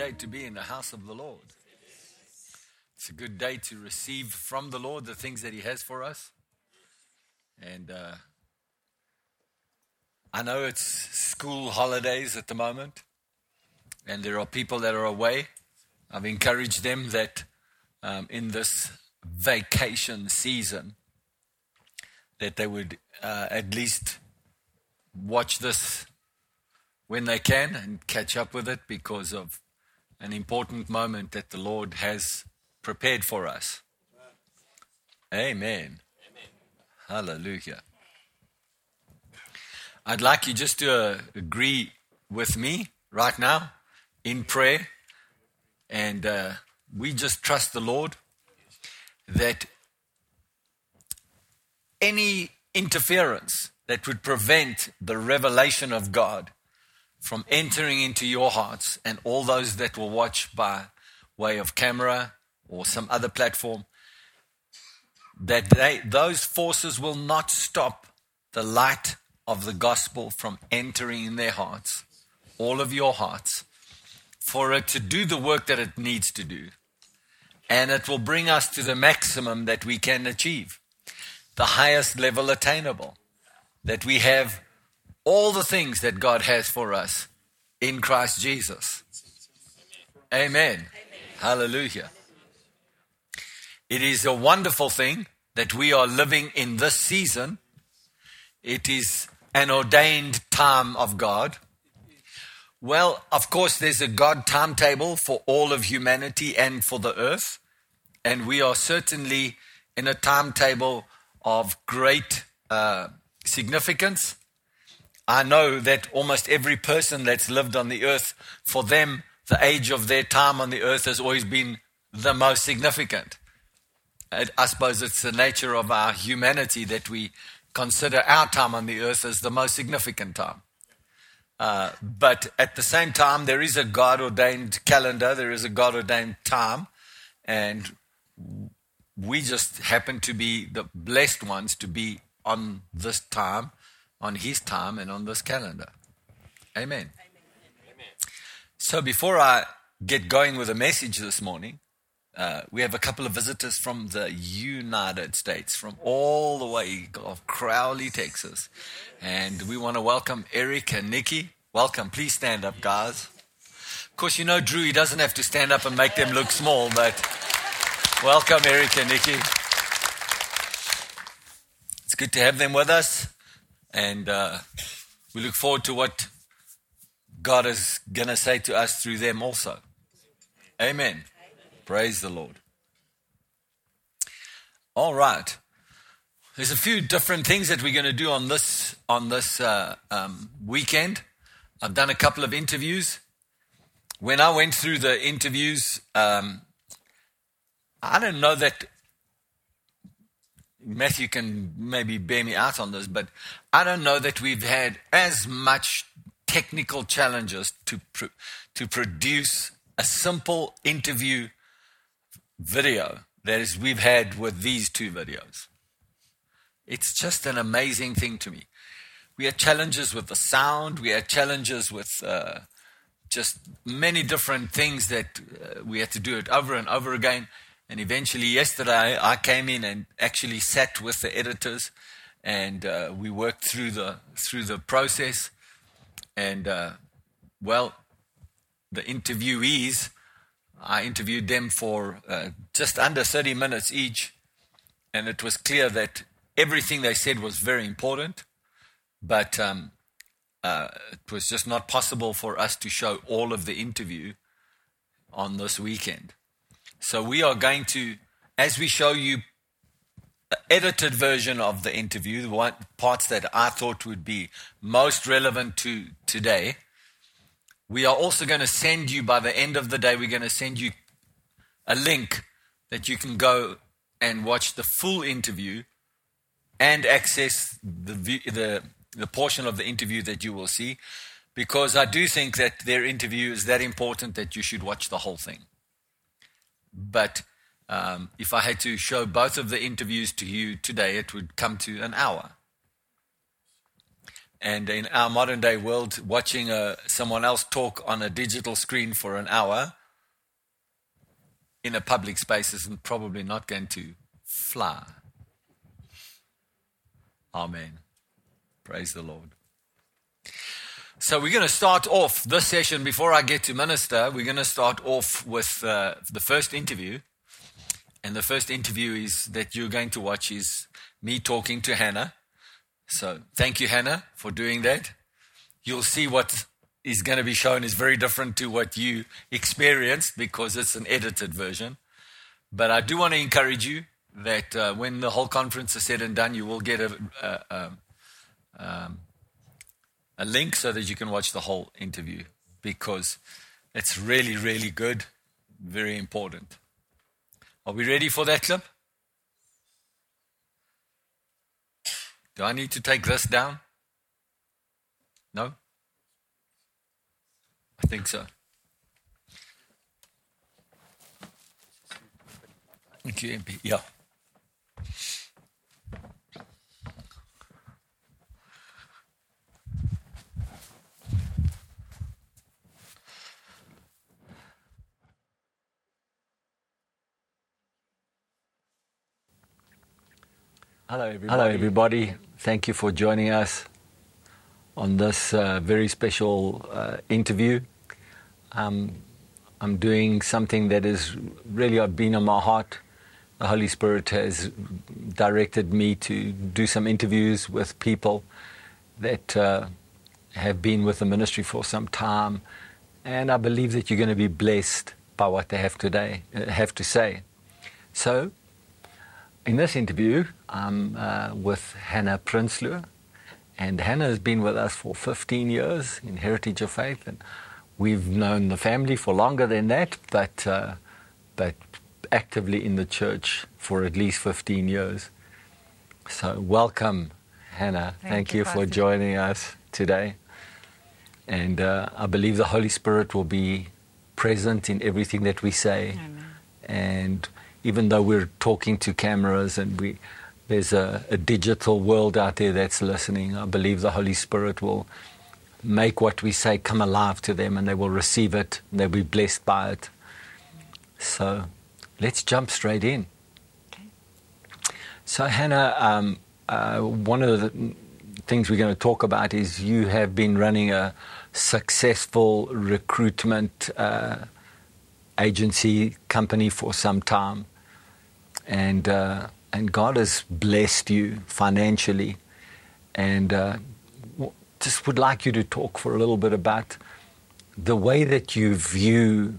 day to be in the house of the Lord. It's a good day to receive from the Lord the things that He has for us. And uh, I know it's school holidays at the moment, and there are people that are away. I've encouraged them that um, in this vacation season, that they would uh, at least watch this when they can and catch up with it because of an important moment that the Lord has prepared for us. Amen. Amen. Hallelujah. I'd like you just to uh, agree with me right now in prayer, and uh, we just trust the Lord that any interference that would prevent the revelation of God from entering into your hearts and all those that will watch by way of camera or some other platform, that they, those forces will not stop the light of the gospel from entering in their hearts, all of your hearts, for it to do the work that it needs to do. And it will bring us to the maximum that we can achieve, the highest level attainable, that we have all the things that God has for us in Christ Jesus. Amen. Amen. Hallelujah. It is a wonderful thing that we are living in this season. It is an ordained time of God. Well, of course, there's a God timetable for all of humanity and for the earth. And we are certainly in a timetable of great uh, significance. I know that almost every person that's lived on the earth, for them, the age of their time on the earth has always been the most significant. I suppose it's the nature of our humanity that we consider our time on the earth as the most significant time. Uh, but at the same time, there is a God ordained calendar, there is a God ordained time, and we just happen to be the blessed ones to be on this time on his time and on this calendar. Amen. Amen. So before I get going with a message this morning, uh, we have a couple of visitors from the United States, from all the way of Crowley, Texas. And we want to welcome Eric and Nikki. Welcome. Please stand up, guys. Of course, you know Drew, he doesn't have to stand up and make them look small, but welcome, Eric and Nikki. It's good to have them with us. And uh, we look forward to what God is going to say to us through them also. Amen. Amen. Praise the Lord. All right. There's a few different things that we're going to do on this on this uh, um, weekend. I've done a couple of interviews. When I went through the interviews, um, I don't know that Matthew can maybe bear me out on this, but I don't know that we've had as much technical challenges to to produce a simple interview video that is we've had with these two videos. It's just an amazing thing to me. We had challenges with the sound. We had challenges with uh, just many different things that uh, we had to do it over and over again. And eventually, yesterday, I came in and actually sat with the editors, and uh, we worked through the through the process. And uh, well, the interviewees, I interviewed them for uh, just under 30 minutes each, and it was clear that everything they said was very important, but um, uh, it was just not possible for us to show all of the interview on this weekend. So we are going to, as we show you the edited version of the interview, the parts that I thought would be most relevant to today, we are also going to send you, by the end of the day, we're going to send you a link that you can go and watch the full interview and access the, the, the portion of the interview that you will see because I do think that their interview is that important that you should watch the whole thing. But um, if I had to show both of the interviews to you today, it would come to an hour. And in our modern day world, watching uh, someone else talk on a digital screen for an hour in a public space is probably not going to fly. Amen. Praise the Lord. So we're going to start off this session before I get to minister. We're going to start off with uh, the first interview. And the first interview is that you're going to watch is me talking to Hannah. So thank you, Hannah, for doing that. You'll see what is going to be shown is very different to what you experienced because it's an edited version. But I do want to encourage you that uh, when the whole conference is said and done, you will get a, a, a, um, a link so that you can watch the whole interview because it's really, really good, very important. Are we ready for that clip? Do I need to take this down? No? I think so. Okay, yeah. Hello, everybody. Hello, everybody. Thank you for joining us on this uh, very special uh, interview. Um, I'm doing something that has really been on my heart. The Holy Spirit has directed me to do some interviews with people that uh, have been with the ministry for some time, and I believe that you're going to be blessed by what they have today uh, have to say. So in this interview, I'm uh, with Hannah Prinsloo, and Hannah has been with us for 15 years in Heritage of Faith, and we've known the family for longer than that, but uh, but actively in the church for at least 15 years. So welcome, Hannah. Thank, Thank you, you, for joining us today, and uh, I believe the Holy Spirit will be present in everything that we say, Amen. and even though we're talking to cameras and we there's a, a digital world out there that's listening, I believe the Holy Spirit will make what we say come alive to them and they will receive it and they'll be blessed by it. So let's jump straight in. Okay. So, Hannah, um, uh, one of the things we're going to talk about is you have been running a successful recruitment uh, agency company for some time, and uh, and God has blessed you financially, and uh, just would like you to talk for a little bit about the way that you view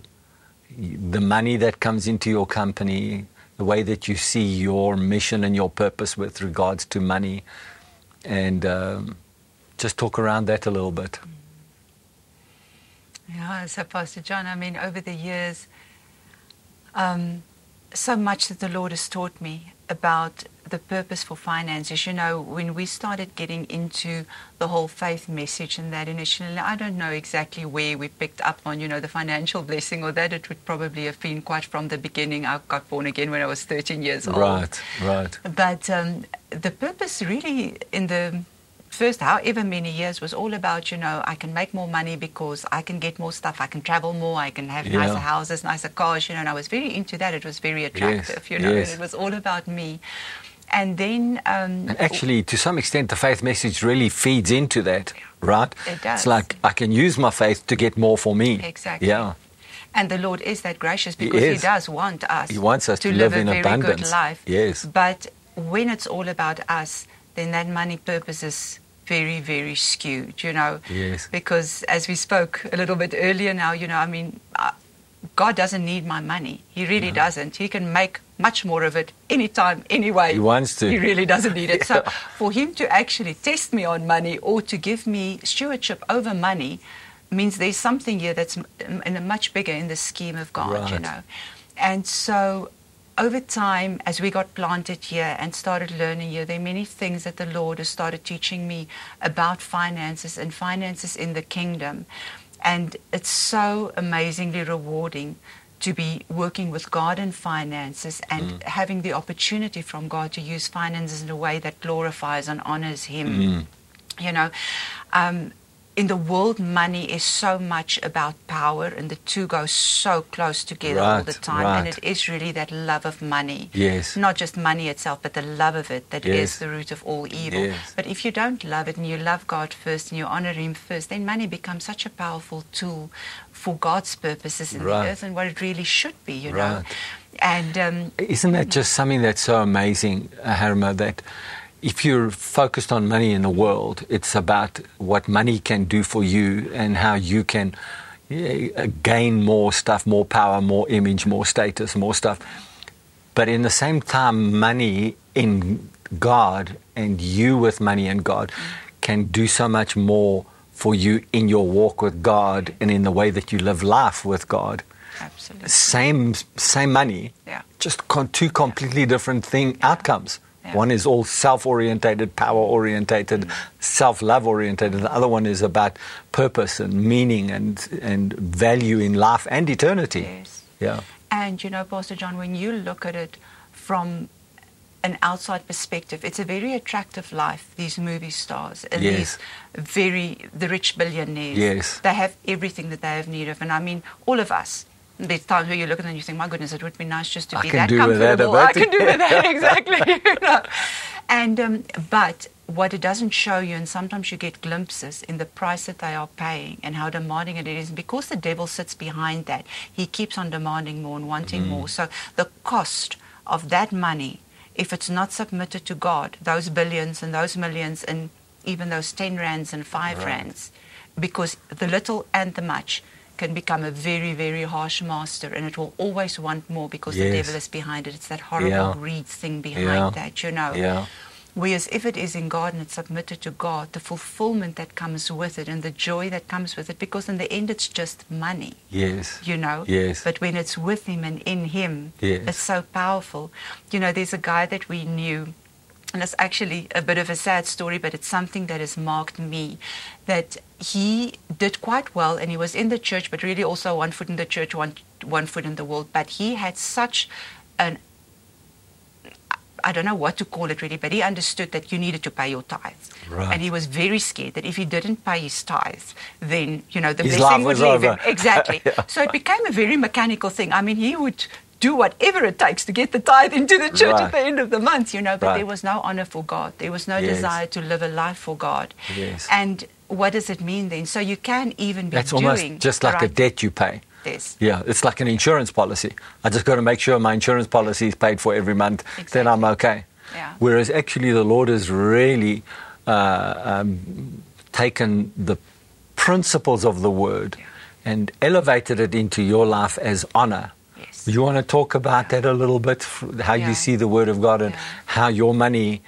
the money that comes into your company, the way that you see your mission and your purpose with regards to money, and um, just talk around that a little bit. Yeah, so Pastor John, I mean, over the years, um, so much that the Lord has taught me about the purpose for finances. You know, when we started getting into the whole faith message and that initially, I don't know exactly where we picked up on, you know, the financial blessing or that it would probably have been quite from the beginning. I got born again when I was 13 years old. Right, right. But um, the purpose really in the first however many years was all about, you know, I can make more money because I can get more stuff, I can travel more, I can have Yeah. nicer houses, nicer cars, you know, and I was very into that. It was very attractive, you know, yes. and it was all about me. And then um, And actually, to some extent, the faith message really feeds into that, right? It does. It's like I can use my faith to get more for me. Exactly. Yeah. And the Lord is that gracious because He, is. does want us. He wants us to live live a very abundance. good life. Yes. But when it's all about us, then that money purpose is very, very skewed. You know. Yes. Because as we spoke a little bit earlier, now you know, I mean. God doesn't need my money. He really doesn't. He can make much more of it anytime, anyway. He wants to. He really doesn't need it. So for him to actually test me on money or to give me stewardship over money means there's something here that's in a much bigger in the scheme of God, you know. And so over time, as we got planted here and started learning here, there are many things that the Lord has started teaching me about finances and finances in the kingdom. And it's so amazingly rewarding to be working with God in finances and having the opportunity from God to use finances in a way that glorifies and honors Him. You know, um, in the world, money is so much about power, and the two go so close together all the time. And it is really that love of money. Yes. Not just money itself, but the love of it that is Yes. the root of all evil. Yes. But if you don't love it and you love God first and you honor Him first, then money becomes such a powerful tool for God's purposes in Right. the earth and what it really should be, you know. And um, Isn't that just something that's so amazing, uh, Harima, that if you're focused on money in the world, it's about what money can do for you and how you can gain more stuff, more power, more image, more status, more stuff. But in the same time, money in God and you with money in God can do so much more for you in your walk with God and in the way that you live life with God. absolutely. Same same money, Yeah. just two completely different thing outcomes. Yeah. One is all self-orientated, power-orientated, mm. self-love orientated. The other one is about purpose and meaning and and value in life and eternity. Yes. Yeah. And you know, Pastor John, when you look at it from an outside perspective, it's a very attractive life, these movie stars and Yes. these very, the rich billionaires. Yes. They have everything that they have need of. And I mean, all of us. There's times where you look at them and you think, my goodness, it would be nice just to I be that with that comfortable. I can do with that, exactly. you know. And, um, but what it doesn't show you, and sometimes you get glimpses in the price that they are paying and how demanding it is, because the devil sits behind that, he keeps on demanding more and wanting more. So the cost of that money, if it's not submitted to God, those billions and those millions and even those 10 rands and 5 Right. rands, because the little and the much can become a very, very harsh master and it will always want more because the devil is behind it. It's that horrible Yeah. greed thing behind Yeah. that, you know. Yeah. Whereas if it is in God and it's submitted to God, the fulfillment that comes with it and the joy that comes with it, because in the end it's just money, Yes. you know. Yes. But when it's with Him and in Him, Yes. it's so powerful. You know, there's a guy that we knew, and it's actually a bit of a sad story, but it's something that has marked me. That he did quite well, and he was in the church, but really also one foot in the church, one one foot in the world. But he had such an I don't know what to call it really, but he understood that you needed to pay your tithes. Right. And he was very scared that if he didn't pay his tithes, then, you know, the His blessing would leave him. Exactly. Yeah. So it became a very mechanical thing. I mean, he would do whatever it takes to get the tithe into the church Right. at the end of the month, you know, but Right. there was no honor for God. There was no Yes. desire to live a life for God. Yes. And what does it mean then? So you can even be That's doing almost just like a debt you pay. This. Yeah, it's like an insurance policy. I just got to make sure my insurance policy is paid for every month, then I'm okay. Yeah. Whereas actually, the Lord has really uh, um, taken the principles of the Word and elevated it into your life as honor. Yes. You want to talk about that a little bit, how Yeah. you see the Word of God and Yeah. how your money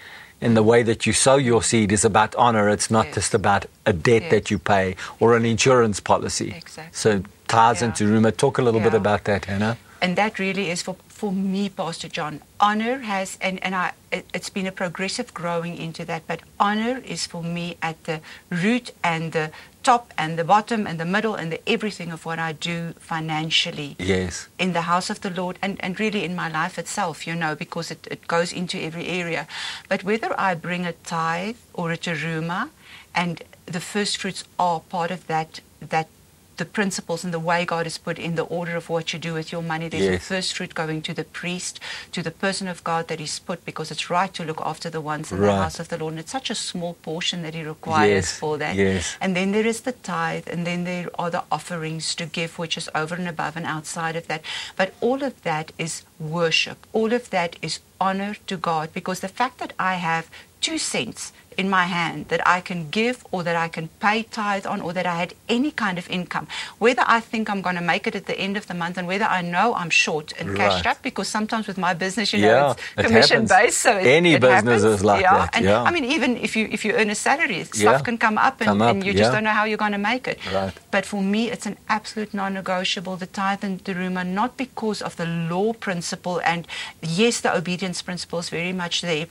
and the way that you sow your seed is about honor. It's not Yes. just about a debt Yes. that you pay or an insurance policy. Exactly. So ties Yeah. into Ruma. Talk a little bit about that, Hannah. and that really is for, for me, Pastor John. Honor has, and, and I, it, it's been a progressive growing into that, but honor is for me at the root and the top and the bottom and the middle and the everything of what I do financially Yes. in the house of the Lord and, and really in my life itself, you know, because it, it goes into every area. But whether I bring a tithe or a teruma, and the first fruits are part of that, that the principles and the way God has put in the order of what you do with your money. There's Yes. a first fruit going to the priest, to the person of God that He's put, because it's right to look after the ones in the house of the Lord. And it's such a small portion that He requires Yes, for that. yes. And then there is the tithe, and then there are the offerings to give, which is over and above and outside of that. But all of that is worship. All of that is honor to God, because the fact that I have two cents in my hand that I can give or that I can pay tithe on or that I had any kind of income, whether I think I'm going to make it at the end of the month and whether I know I'm short and cash Right. strapped, because sometimes with my business, you Yeah, know, it it's commission happens. based, so it, Any it business happens. is like yeah. that, And yeah. I mean, even if you if you earn a salary, stuff Yeah. can come up and, Come up, and you just don't know how you're going to make it. Right. But for me, it's an absolute non-negotiable. The tithe and the ruma, not because of the law principle, and yes, the obedience principle is very much there.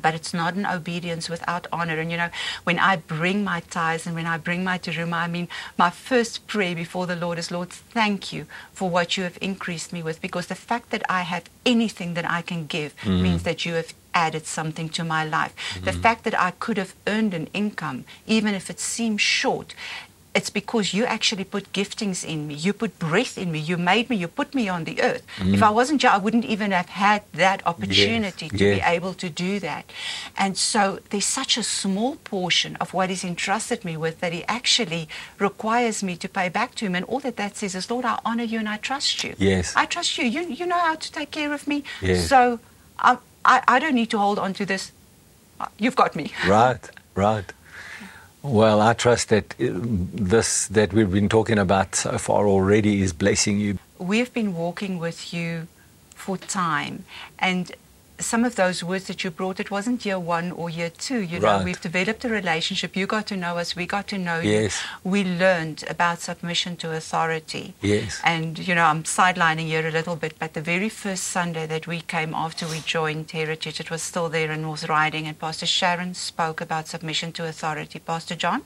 But it's not an obedience without honor. And you know, when I bring my tithes and when I bring my teruma, I mean, my first prayer before the Lord is, Lord, thank you for what you have increased me with, because the fact that I have anything that I can give mm-hmm. means that you have added something to my life. The mm-hmm. fact that I could have earned an income, even if it seems short, it's because you actually put giftings in me. You put breath in me. You made me. You put me on the earth. If mm. I wasn't you, I wouldn't even have had that opportunity to yes. be able to do that. And so there's such a small portion of what He's entrusted me with that He actually requires me to pay back to Him. And all that that says is, Lord, I honor you and I trust you. Yes. I trust you. You, you know how to take care of me. Yes. So I, I, I don't need to hold on to this. Uh, you've got me. Right, right. Well, I trust that uh, this that we've been talking about so far already is blessing you. We've been walking with you for time. And some of those words that you brought, it wasn't year one or year two. You know, we've developed a relationship. You got to know us. We got to know Yes. you. We learned about submission to authority. Yes. And, you know, I'm sidelining here a little bit, but the very first Sunday that we came after we joined Heritage, it was still there in North Riding, and Pastor Sharon spoke about submission to authority. Pastor John,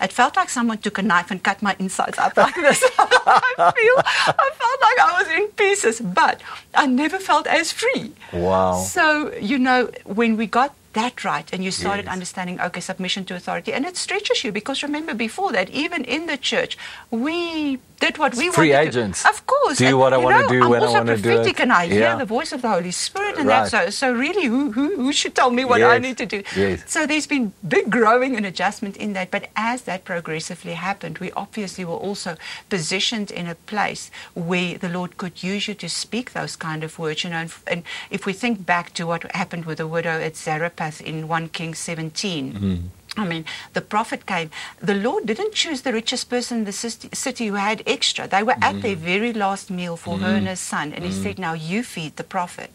it felt like someone took a knife and cut my insides up like this. I feel, I felt like I was in pieces, but I never felt as free. Wow. So, you know, when we got that right and you started Yes. understanding, okay, submission to authority, and it stretches you because remember before that, even in the church, we did what we Free wanted agents. To. Of course. Do And, what I you wanna do I'm when I wanna do it. prophetic and I hear Yeah. the voice of the Holy Spirit and Right. that. So, so really, who, who, who should tell me what I need to do? Yes. So there's been big growing and adjustment in that. But as that progressively happened, we obviously were also positioned in a place where the Lord could use you to speak those kind of words. You know, and, and if we think back to what happened with the widow at Zarephath in 1 Kings 17. Mm-hmm. I mean, the prophet came. The Lord didn't choose the richest person in the city city who had extra. They were at their mm. very last meal for her and her mm. son. And he mm. said, Now you feed the prophet.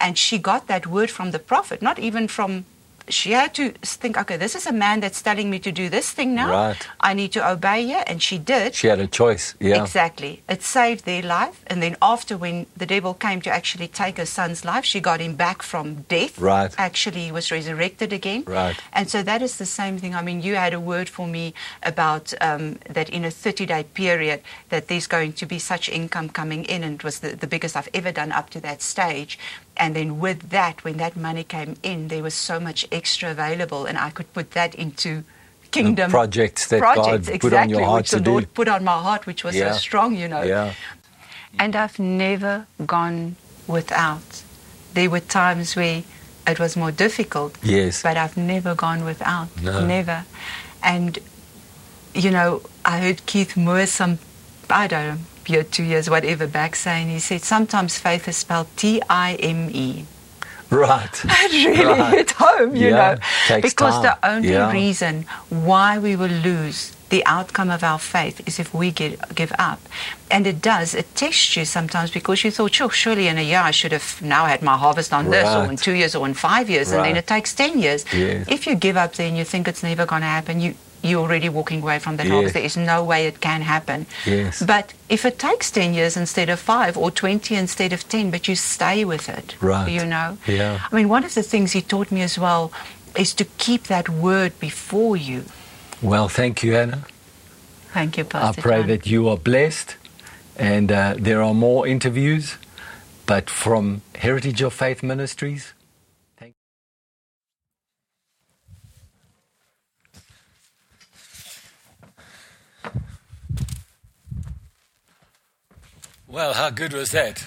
And she got that word from the prophet, not even from. She had to think, okay, this is a man that's telling me to do this thing now. Right. I need to obey you. And she did. She had a choice. Yeah. Exactly. It saved their life. And then after when the devil came to actually take her son's life, she got him back from death. Right. Actually, he was resurrected again. Right. And so that is the same thing. I mean, you had a word for me about um, that in a 30-day period that there's going to be such income coming in, and it was the, the biggest I've ever done up to that stage. And then with that, when that money came in, there was so much extra available, and I could put that into kingdom projects that God projects, put on your exactly, heart which to the do. Lord put on my heart, which was Yeah. so strong, you know. Yeah. And I've never gone without. There were times where it was more difficult, Yes. but I've never gone without. No. Never. And, you know, I heard Keith Moore some, I don't know, year, two years, whatever, back saying, he said, sometimes faith is spelled T I M E. Right. It really Right. hit home, you Yeah, know. because time. the only Yeah. reason why we will lose the outcome of our faith is if we get, give up. And it does. It tests you sometimes because you thought, sure, surely in a year I should have now had my harvest on this, or in two years, or in five years, and then it takes 10 years. Yes. If you give up then you think it's never going to happen, you, you're already walking away from that Yes. harvest. There is no way it can happen. Yes. But if it takes 10 years instead of five, or 20 instead of 10, but you stay with it, Right. you know? Yeah. I mean, one of the things he taught me as well is to keep that word before you. Well, thank you, Hannah. Thank you, Pastor. I pray John. that you are blessed and uh, there are more interviews, but from Heritage of Faith Ministries. Well, how good was that?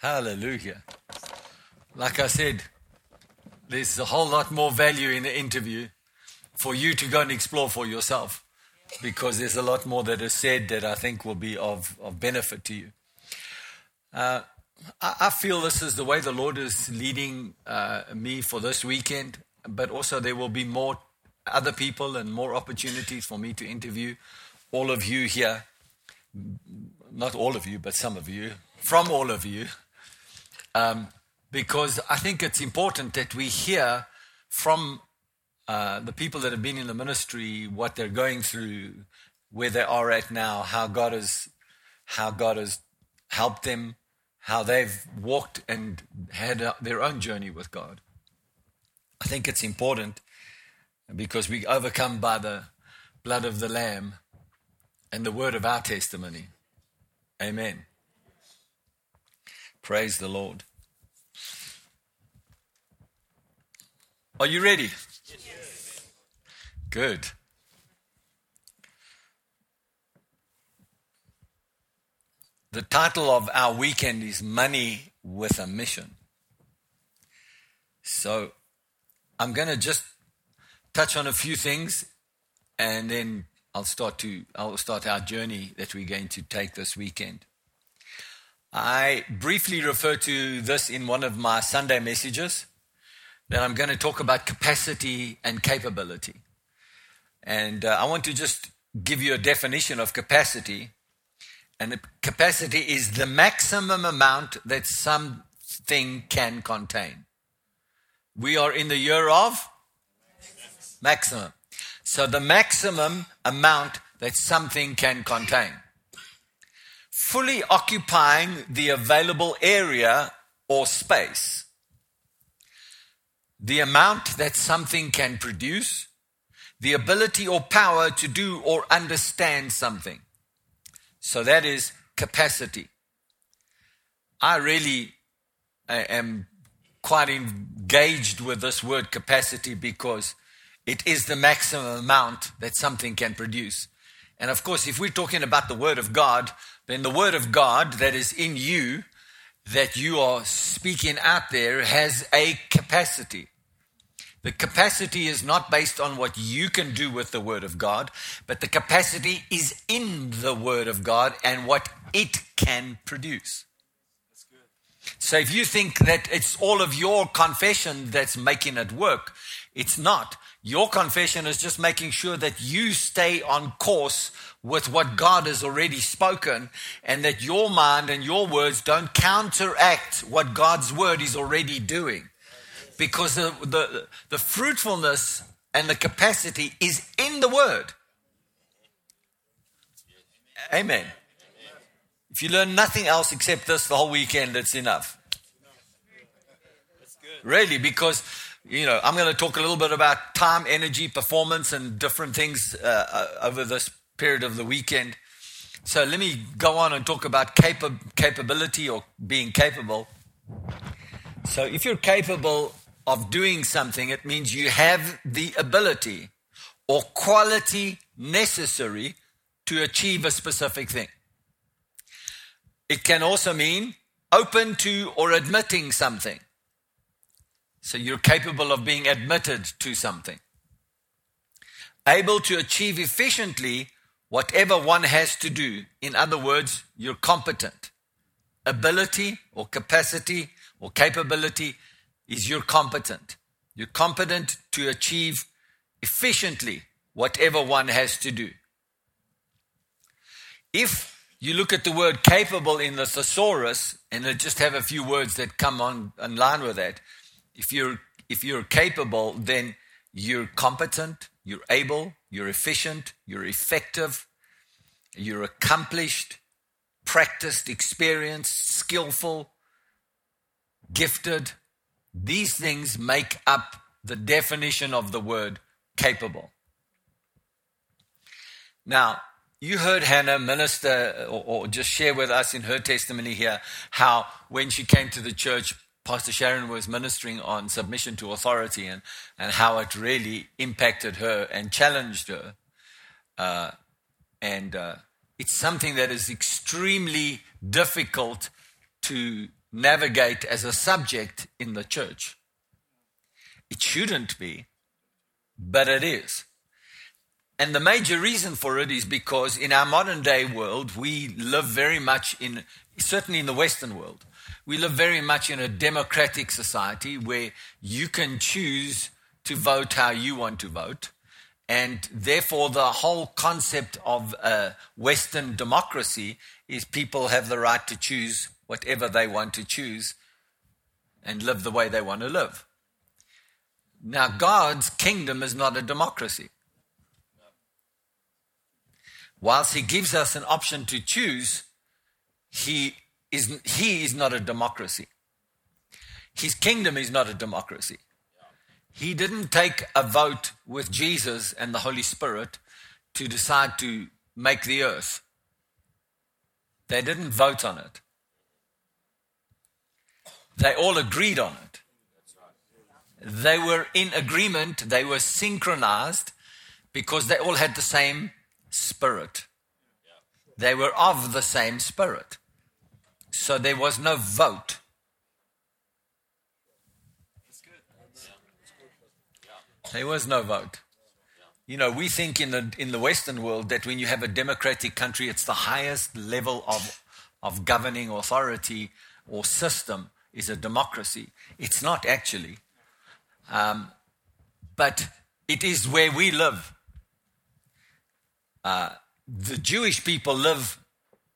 Hallelujah. Like I said, there's a whole lot more value in the interview for you to go and explore for yourself because there's a lot more that is said that I think will be of, of benefit to you. Uh, I, I feel this is the way the Lord is leading uh, me for this weekend, but also there will be more other people and more opportunities for me to interview all of you here. Not all of you, but some of you, from all of you. Um, because I think it's important that we hear from uh, the people that have been in the ministry what they're going through, where they are at now, how God has, how God has helped them, how they've walked and had their own journey with God. I think it's important because we overcome by the blood of the Lamb and the word of our testimony. Amen. Praise the Lord. Are you ready? Yes. Good. The title of our weekend is Money with a Mission. So I'm going to just touch on a few things and then I'll start to I'll start our journey that we're going to take this weekend. I briefly refer to this in one of my Sunday messages that I'm going to talk about capacity and capability. And uh, I want to just give you a definition of capacity. And capacity is the maximum amount that something can contain. We are in the year of maximum. So the maximum amount that something can contain. Fully occupying the available area or space. The amount that something can produce. The ability or power to do or understand something. So that is capacity. I really am quite engaged with this word capacity because it is the maximum amount that something can produce. And of course, if we're talking about the Word of God, then the Word of God that is in you, that you are speaking out there, has a capacity. The capacity is not based on what you can do with the Word of God, but the capacity is in the Word of God and what it can produce. So if you think that it's all of your confession that's making it work, it's not. Your confession is just making sure that you stay on course with what God has already spoken and that your mind and your words don't counteract what God's word is already doing. Because the, the, the fruitfulness and the capacity is in the word. Amen. If you learn nothing else except this the whole weekend, it's enough. Really, because, you know, I'm going to talk a little bit about time, energy, performance, and different things uh, uh, over this period of the weekend. So let me go on and talk about capa- capability or being capable. So if you're capable of doing something, it means you have the ability or quality necessary to achieve a specific thing. It can also mean open to or admitting something. So you're capable of being admitted to something. Able to achieve efficiently whatever one has to do. In other words, you're competent. Ability or capacity or capability is you're competent. You're competent to achieve efficiently whatever one has to do. If you look at the word capable in the thesaurus, and I just have a few words that come on in line with that. If you're if you're capable, then you're competent, you're able, you're efficient, you're effective, you're accomplished, practiced, experienced, skillful, gifted. These things make up the definition of the word capable. Now, you heard Hannah minister or, or, just share with us in her testimony here how when she came to the church, Pastor Sharon was ministering on submission to authority and, and how it really impacted her and challenged her. Uh, and uh, it's something that is extremely difficult to navigate as a subject in the church. It shouldn't be, but it is. And the major reason for it is because in our modern day world, we live very much in, certainly in the Western world, we live very much in a democratic society where you can choose to vote how you want to vote. And therefore, the whole concept of Western democracy is people have the right to choose whatever they want to choose and live the way they want to live. Now, God's kingdom is not a democracy. Whilst he gives us an option to choose, he is, he is not a democracy. His kingdom is not a democracy. He didn't take a vote with Jesus and the Holy Spirit to decide to make the earth. They didn't vote on it. They all agreed on it. They were in agreement, they were synchronized because they all had the same spirit. They were of the same spirit. So there was no vote. There was no vote. You know, we think in the in the Western world that when you have a democratic country, it's the highest level of of governing authority or system is a democracy. It's not actually, um, but it is where we live. Uh, the Jewish people live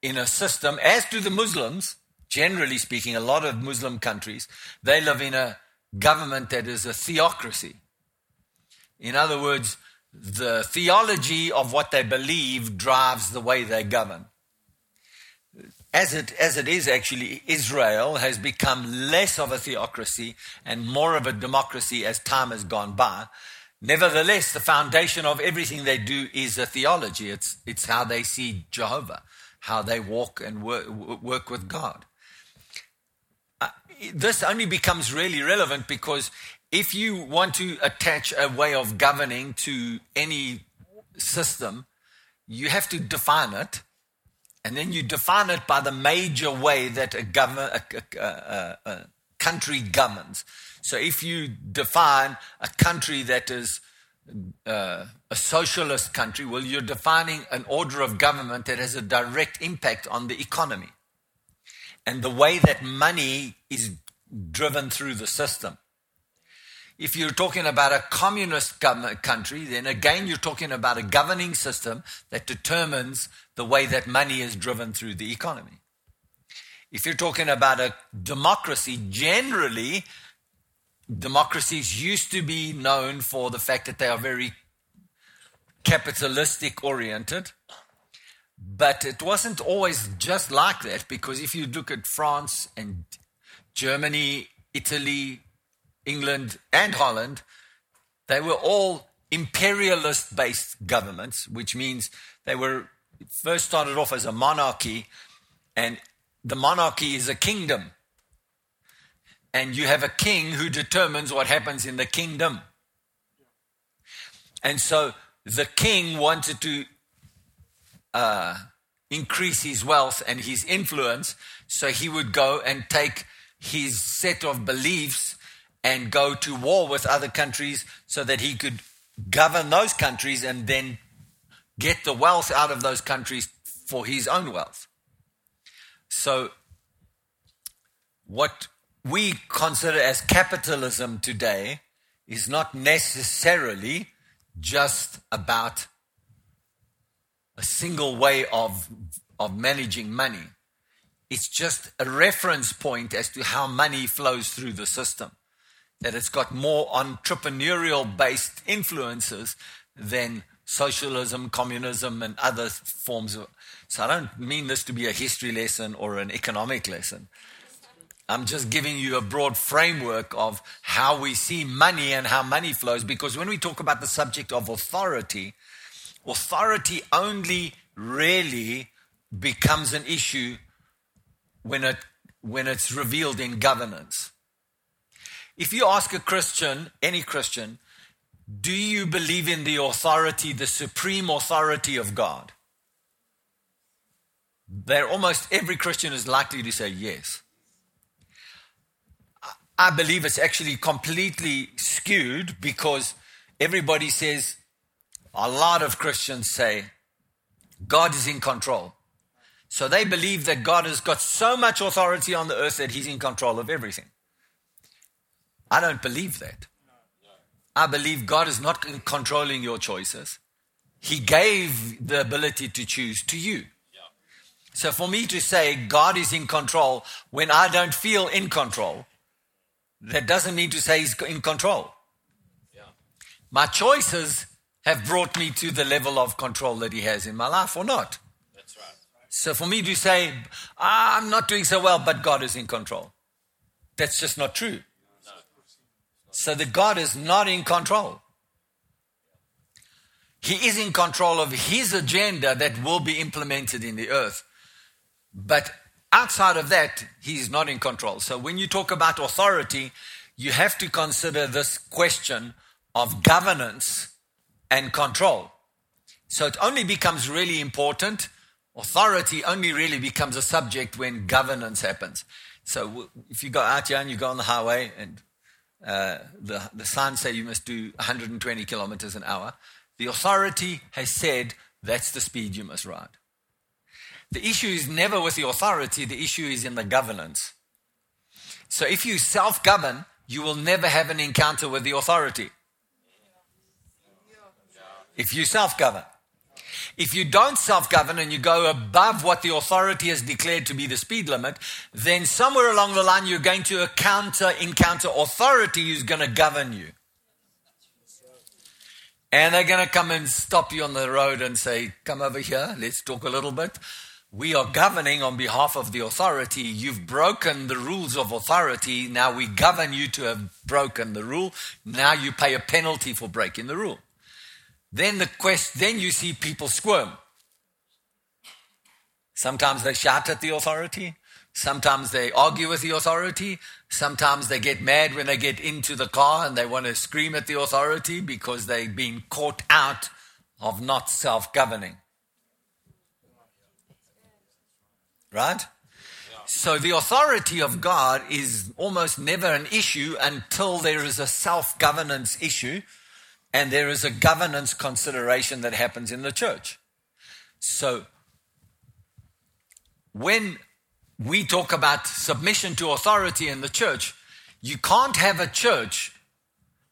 in a system, as do the Muslims. Generally speaking, a lot of Muslim countries they live in a government that is a theocracy. In other words, the theology of what they believe drives the way they govern. As it, as it is actually, Israel has become less of a theocracy and more of a democracy as time has gone by. Nevertheless, the foundation of everything they do is a theology. It's, it's how they see Jehovah, how they walk and work, work with God. Uh, this only becomes really relevant because if you want to attach a way of governing to any system, you have to define it. And then you define it by the major way that a, govern, a, a, a country governs. So if you define a country that is uh, a socialist country, well, you're defining an order of government that has a direct impact on the economy and the way that money is driven through the system. If you're talking about a communist country, then again, you're talking about a governing system that determines the way that money is driven through the economy. If you're talking about a democracy, generally, democracies used to be known for the fact that they are very capitalistic oriented. But it wasn't always just like that because if you look at France and Germany, Italy, England, and Holland, they were all imperialist based governments, which means they were first started off as a monarchy, and the monarchy is a kingdom. And you have a king who determines what happens in the kingdom. And so the king wanted to uh, increase his wealth and his influence, so he would go and take his set of beliefs and go to war with other countries so that he could govern those countries and then get the wealth out of those countries for his own wealth. So, what we consider as capitalism today is not necessarily just about a single way of, of managing money. It's just a reference point as to how money flows through the system that it's got more entrepreneurial based influences than socialism, communism, and other forms of. So I don't mean this to be a history lesson or an economic lesson. I'm just giving you a broad framework of how we see money and how money flows. Because when we talk about the subject of authority, authority only really becomes an issue when, it, when it's revealed in governance. If you ask a Christian, any Christian, do you believe in the authority, the supreme authority of God? There, almost every Christian is likely to say yes. I believe it's actually completely skewed because everybody says, a lot of Christians say, God is in control. So they believe that God has got so much authority on the earth that he's in control of everything. I don't believe that. I believe God is not controlling your choices. He gave the ability to choose to you. So for me to say God is in control when I don't feel in control, that doesn't mean to say He's in control. My choices have brought me to the level of control that He has in my life or not. That's right. So for me to say, I'm not doing so well, but God is in control, that's just not true. So the God is not in control. He is in control of his agenda that will be implemented in the earth. But outside of that, he's not in control. So when you talk about authority, you have to consider this question of governance and control. So it only becomes really important. Authority only really becomes a subject when governance happens. So if you go out here and you go on the highway and uh, the, the signs say you must do 120 kilometers an hour, the authority has said that's the speed you must ride. The issue is never with the authority, the issue is in the governance. So if you self govern, you will never have an encounter with the authority. If you self govern. If you don't self govern and you go above what the authority has declared to be the speed limit, then somewhere along the line you're going to encounter, encounter authority who's going to govern you. And they're going to come and stop you on the road and say, Come over here, let's talk a little bit. We are governing on behalf of the authority. You've broken the rules of authority. Now we govern you to have broken the rule. Now you pay a penalty for breaking the rule. Then the quest, then you see people squirm. Sometimes they shout at the authority. Sometimes they argue with the authority. Sometimes they get mad when they get into the car and they want to scream at the authority because they've been caught out of not self governing. Right? So the authority of God is almost never an issue until there is a self governance issue and there is a governance consideration that happens in the church. So when we talk about submission to authority in the church, you can't have a church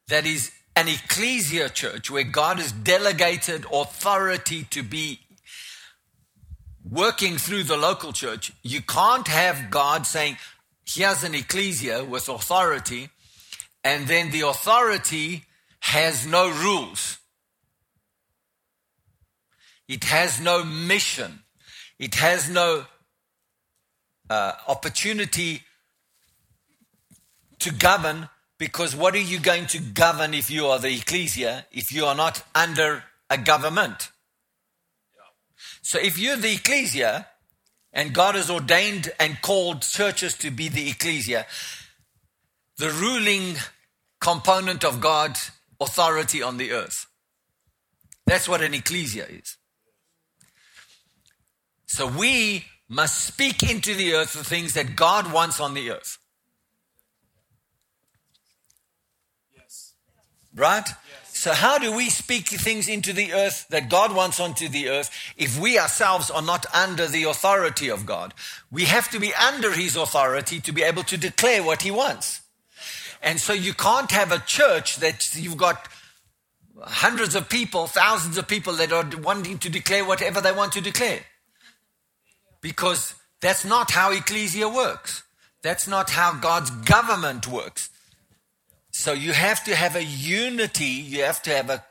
that is an ecclesia church where God has delegated authority to be working through the local church. You can't have God saying, here's an ecclesia with authority, and then the authority has no rules. It has no mission. It has no uh, opportunity to govern because what are you going to govern if you are the ecclesia if you are not under a government? So if you're the ecclesia and God has ordained and called churches to be the ecclesia, the ruling component of God's authority on the earth. That's what an ecclesia is. So we must speak into the earth the things that God wants on the earth. Yes. Right? So, how do we speak things into the earth that God wants onto the earth if we ourselves are not under the authority of God? We have to be under His authority to be able to declare what He wants. And so, you can't have a church that you've got hundreds of people, thousands of people that are wanting to declare whatever they want to declare because that's not how ecclesia works. That's not how God's government works. So you have to have a unity. You have to have a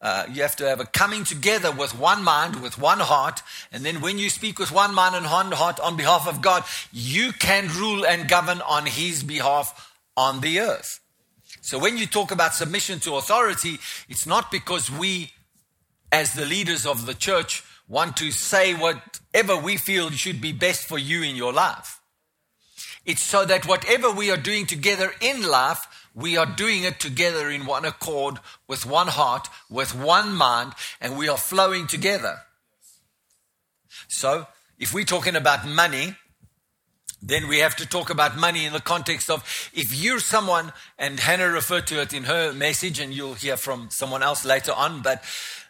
uh, you have to have a coming together with one mind, with one heart, and then when you speak with one mind and one heart on behalf of God, you can rule and govern on His behalf on the earth. So when you talk about submission to authority, it's not because we, as the leaders of the church, want to say whatever we feel should be best for you in your life. It's so that whatever we are doing together in life, we are doing it together in one accord, with one heart, with one mind, and we are flowing together. So, if we're talking about money, then we have to talk about money in the context of if you're someone, and Hannah referred to it in her message, and you'll hear from someone else later on, but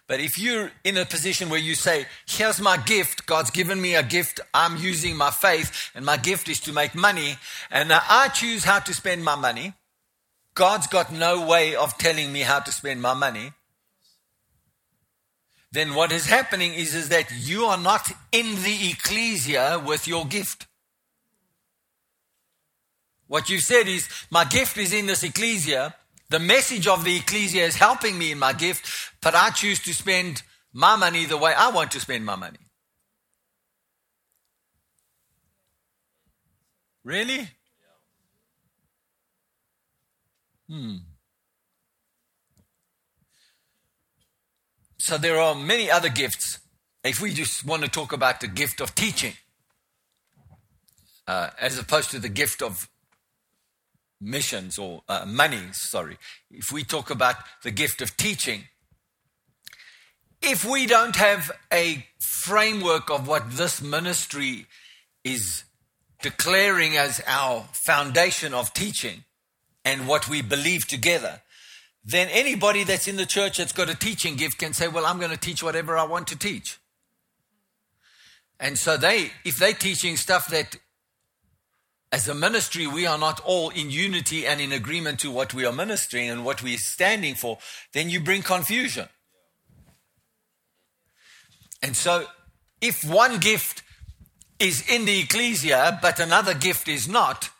but if you're in a position where you say, here's my gift, God's given me a gift, I'm using my faith, and my gift is to make money, and I choose how to spend my money, God's got no way of telling me how to spend my money, then what is happening is, is that you are not in the ecclesia with your gift. What you've said is, my gift is in this ecclesia, the message of the ecclesia is helping me in my gift, but I choose to spend my money the way I want to spend my money. Really? Hmm. So there are many other gifts. If we just want to talk about the gift of teaching, uh, as opposed to the gift of missions or uh, money, sorry, if we talk about the gift of teaching, if we don't have a framework of what this ministry is declaring as our foundation of teaching, and what we believe together, then anybody that's in the church that's got a teaching gift can say, Well, I'm going to teach whatever I want to teach. And so they, if they're teaching stuff that as a ministry, we are not all in unity and in agreement to what we are ministering and what we are standing for, then you bring confusion. And so, if one gift is in the ecclesia, but another gift is not,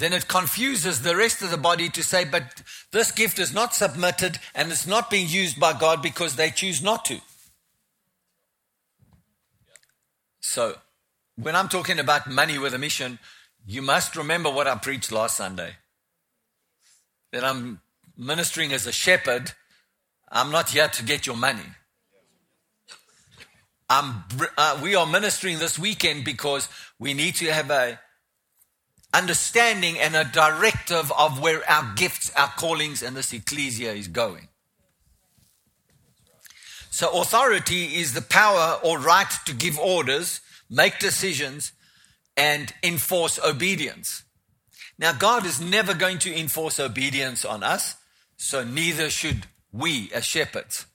then it confuses the rest of the body to say, but this gift is not submitted and it's not being used by God because they choose not to. So, when I'm talking about money with a mission, you must remember what I preached last Sunday. That I'm ministering as a shepherd. I'm not here to get your money. I'm, uh, we are ministering this weekend because we need to have a understanding and a directive of where our gifts, our callings, and this ecclesia is going. So, authority is the power or right to give orders, make decisions, and enforce obedience. Now, God is never going to enforce obedience on us, so neither should we as shepherds.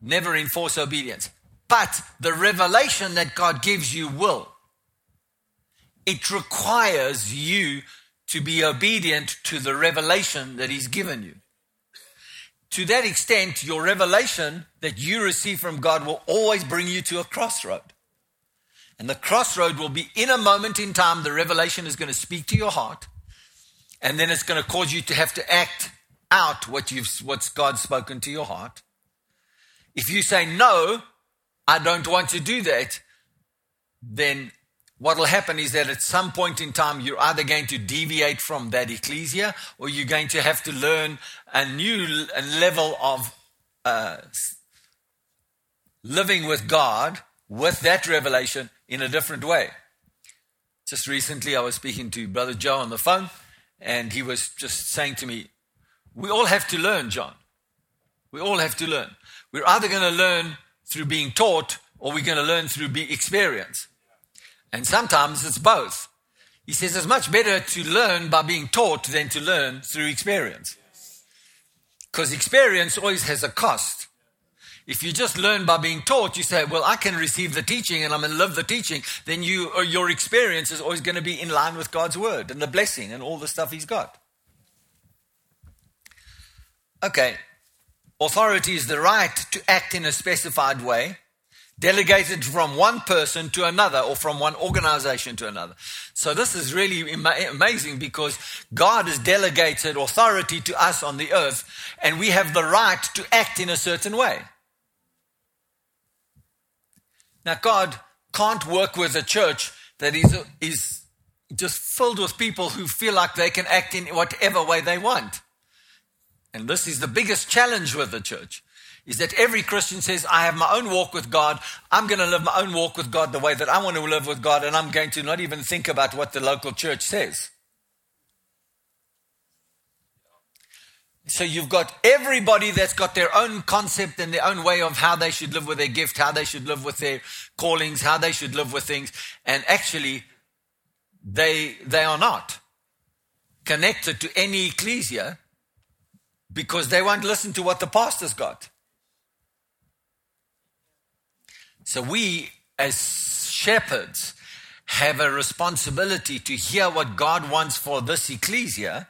Never enforce obedience. But the revelation that God gives you will. It requires you to be obedient to the revelation that He's given you. To that extent, your revelation that you receive from God will always bring you to a crossroad. And the crossroad will be in a moment in time, the revelation is going to speak to your heart. And then it's going to cause you to have to act out what you've, what's God spoken to your heart. If you say, no, I don't want to do that, then what will happen is that at some point in time, you're either going to deviate from that ecclesia or you're going to have to learn a new level of uh, living with God with that revelation in a different way. Just recently, I was speaking to Brother Joe on the phone, and he was just saying to me, We all have to learn, John. We all have to learn. We're either going to learn through being taught or we're going to learn through experience. And sometimes it's both. He says it's much better to learn by being taught than to learn through experience. Because experience always has a cost. If you just learn by being taught, you say, well, I can receive the teaching and I'm going to love the teaching, then you, or your experience is always going to be in line with God's word and the blessing and all the stuff He's got. Okay. Authority is the right to act in a specified way, delegated from one person to another or from one organization to another. So this is really amazing because God has delegated authority to us on the earth and we have the right to act in a certain way. Now, God can't work with a church that is, is just filled with people who feel like they can act in whatever way they want. And this is the biggest challenge with the church is that every Christian says, I have my own walk with God. I'm going to live my own walk with God the way that I want to live with God, and I'm going to not even think about what the local church says. So you've got everybody that's got their own concept and their own way of how they should live with their gift, how they should live with their callings, how they should live with things. And actually, they, they are not connected to any ecclesia because they won't listen to what the pastor's got. So we, as shepherds, have a responsibility to hear what God wants for this ecclesia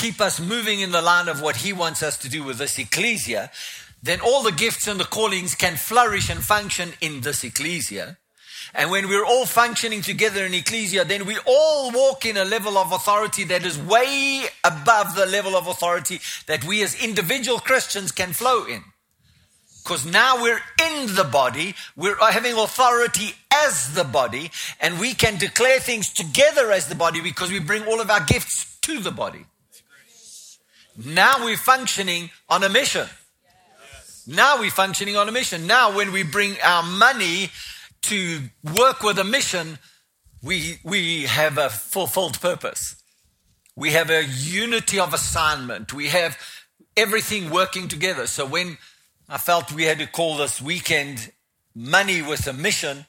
keep us moving in the line of what He wants us to do with this ecclesia, then all the gifts and the callings can flourish and function in this ecclesia. And when we're all functioning together in ecclesia, then we all walk in a level of authority that is way above the level of authority that we as individual Christians can flow in. Because now we're in the body, we're having authority as the body, and we can declare things together as the body because we bring all of our gifts to the body. Now we're functioning on a mission. Now we're functioning on a mission. Now, when we bring our money to work with a mission, we, we have a fulfilled purpose. We have a unity of assignment. We have everything working together. So when I felt we had to call this weekend money with a mission,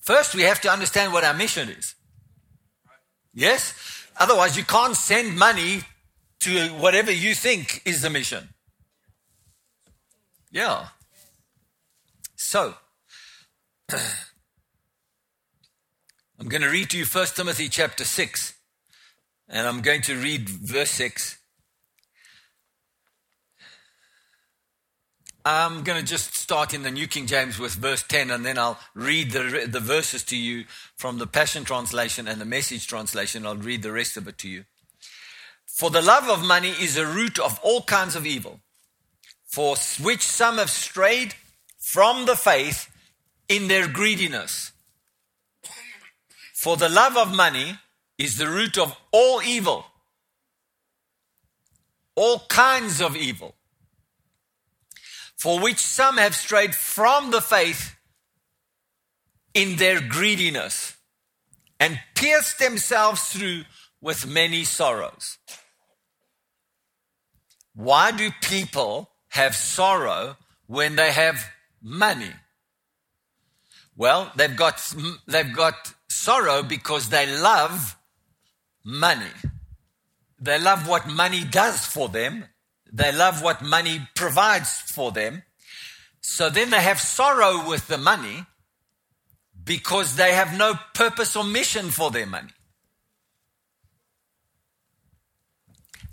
first we have to understand what our mission is. Yes? Otherwise, you can't send money to whatever you think is the mission. Yeah. So, I'm going to read to you 1 Timothy chapter 6, and I'm going to read verse 6. I'm going to just start in the New King James with verse 10, and then I'll read the, the verses to you from the Passion Translation and the Message Translation. I'll read the rest of it to you. For the love of money is a root of all kinds of evil, for which some have strayed from the faith in their greediness. For the love of money is the root of all evil, all kinds of evil, for which some have strayed from the faith in their greediness and pierced themselves through with many sorrows. Why do people have sorrow when they have money? Well, they've got, they've got sorrow because they love money. They love what money does for them. They love what money provides for them. So then they have sorrow with the money because they have no purpose or mission for their money.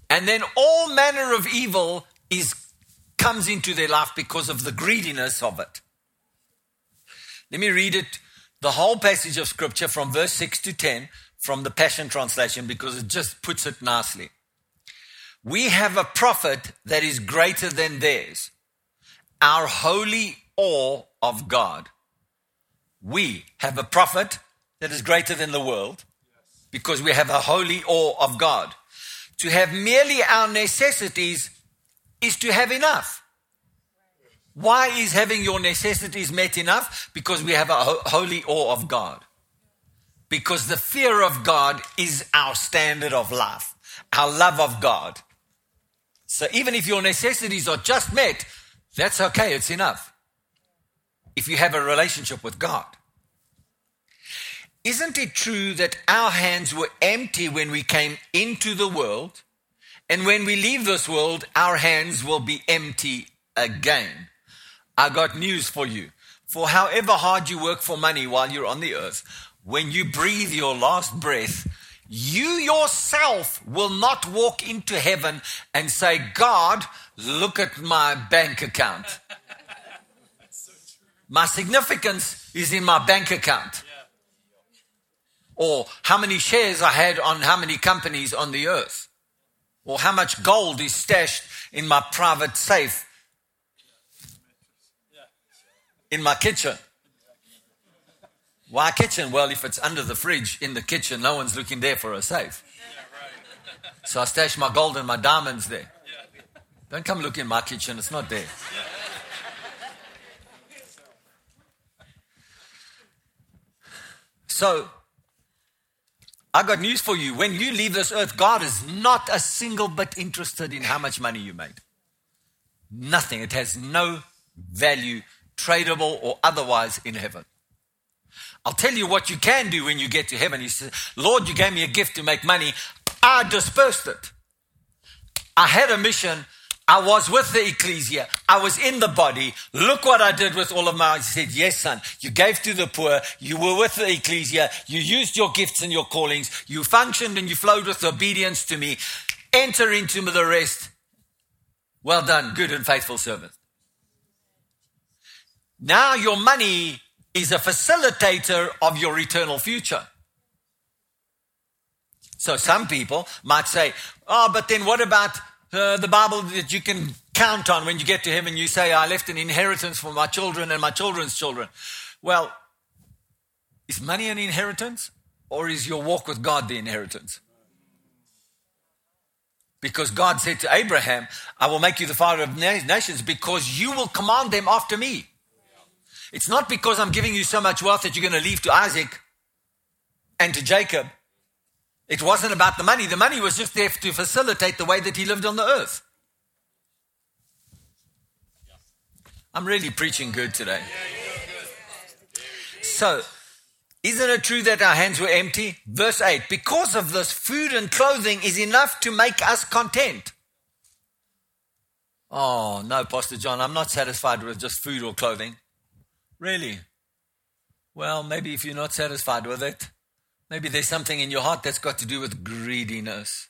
And then all manner of evil is comes into their life because of the greediness of it. Let me read it, the whole passage of scripture from verse 6 to 10 from the Passion Translation because it just puts it nicely. We have a profit that is greater than theirs, our holy awe of God. We have a profit that is greater than the world because we have a holy awe of God. To have merely our necessities is to have enough. Why is having your necessities met enough? Because we have a holy awe of God. Because the fear of God is our standard of life, our love of God. So even if your necessities are just met, that's okay, it's enough. If you have a relationship with God. Isn't it true that our hands were empty when we came into the world? And when we leave this world, our hands will be empty again. I got news for you. For however hard you work for money while you're on the earth, when you breathe your last breath, you yourself will not walk into heaven and say, God, look at my bank account. My significance is in my bank account or how many shares I had on how many companies on the earth, or how much gold is stashed in my private safe in my kitchen. Why kitchen? Well, if it's under the fridge in the kitchen, no one's looking there for a safe. So I stash my gold and my diamonds there. Don't come look in my kitchen, it's not there. So I got news for you. When you leave this earth, God is not a single bit interested in how much money you made. Nothing. It has no value, tradable or otherwise, in heaven. I'll tell you what you can do when you get to heaven. He says, Lord, you gave me a gift to make money. I dispersed it. I had a mission. I was with the ecclesia. I was in the body. Look what I did with all of my. He said, Yes, son. You gave to the poor. You were with the ecclesia. You used your gifts and your callings. You functioned and you flowed with obedience to me. Enter into the rest. Well done, good and faithful servant. Now your money is a facilitator of your eternal future. So some people might say, Oh, but then what about uh, the Bible that you can count on when you get to heaven. You say, I left an inheritance for my children and my children's children. Well, is money an inheritance or is your walk with God the inheritance? Because God said to Abraham, I will make you the father of nations because you will command them after me. It's not because I'm giving you so much wealth that you're going to leave to Isaac and to Jacob. It wasn't about the money. The money was just there to facilitate the way that he lived on the earth. I'm really preaching good today. So, isn't it true that our hands were empty? Verse 8 Because of this, food and clothing is enough to make us content. Oh, no, Pastor John, I'm not satisfied with just food or clothing. Really? Well, maybe if you're not satisfied with it, maybe there's something in your heart that's got to do with greediness.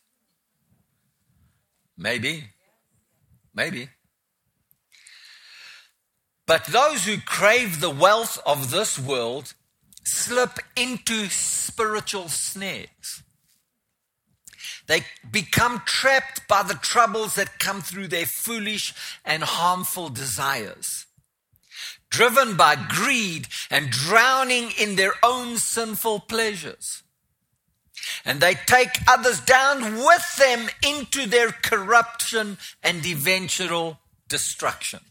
Maybe. Maybe. But those who crave the wealth of this world slip into spiritual snares. They become trapped by the troubles that come through their foolish and harmful desires. Driven by greed and drowning in their own sinful pleasures. And they take others down with them into their corruption and eventual destruction.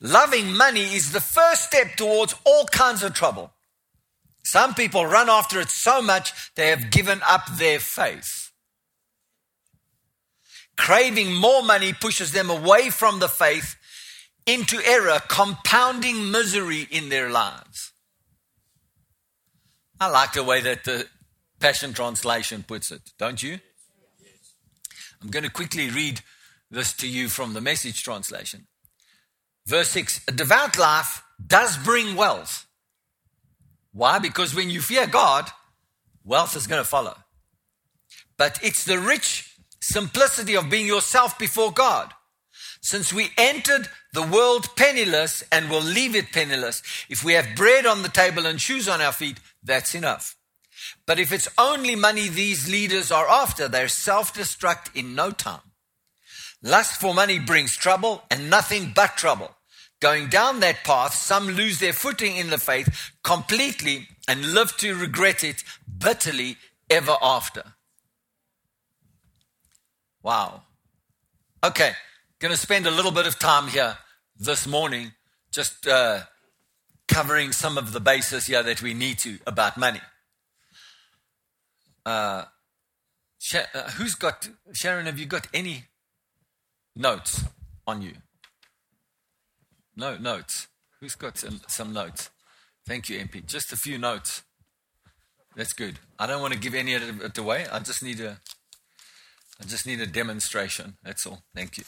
Loving money is the first step towards all kinds of trouble. Some people run after it so much they have given up their faith. Craving more money pushes them away from the faith into error, compounding misery in their lives. I like the way that the Passion Translation puts it, don't you? I'm going to quickly read this to you from the Message Translation. Verse 6 A devout life does bring wealth. Why? Because when you fear God, wealth is going to follow. But it's the rich simplicity of being yourself before God. Since we entered the world penniless and will leave it penniless, if we have bread on the table and shoes on our feet, that's enough. But if it's only money these leaders are after, they're self destruct in no time. Lust for money brings trouble and nothing but trouble. Going down that path, some lose their footing in the faith completely and live to regret it bitterly ever after. Wow. Okay, going to spend a little bit of time here this morning just uh, covering some of the bases here that we need to about money. Uh, uh who's got, Sharon, have you got any notes on you? No notes. Who's got some, some notes? Thank you, MP. Just a few notes. That's good. I don't want to give any of it away. I just need a I just need a demonstration. That's all. Thank you.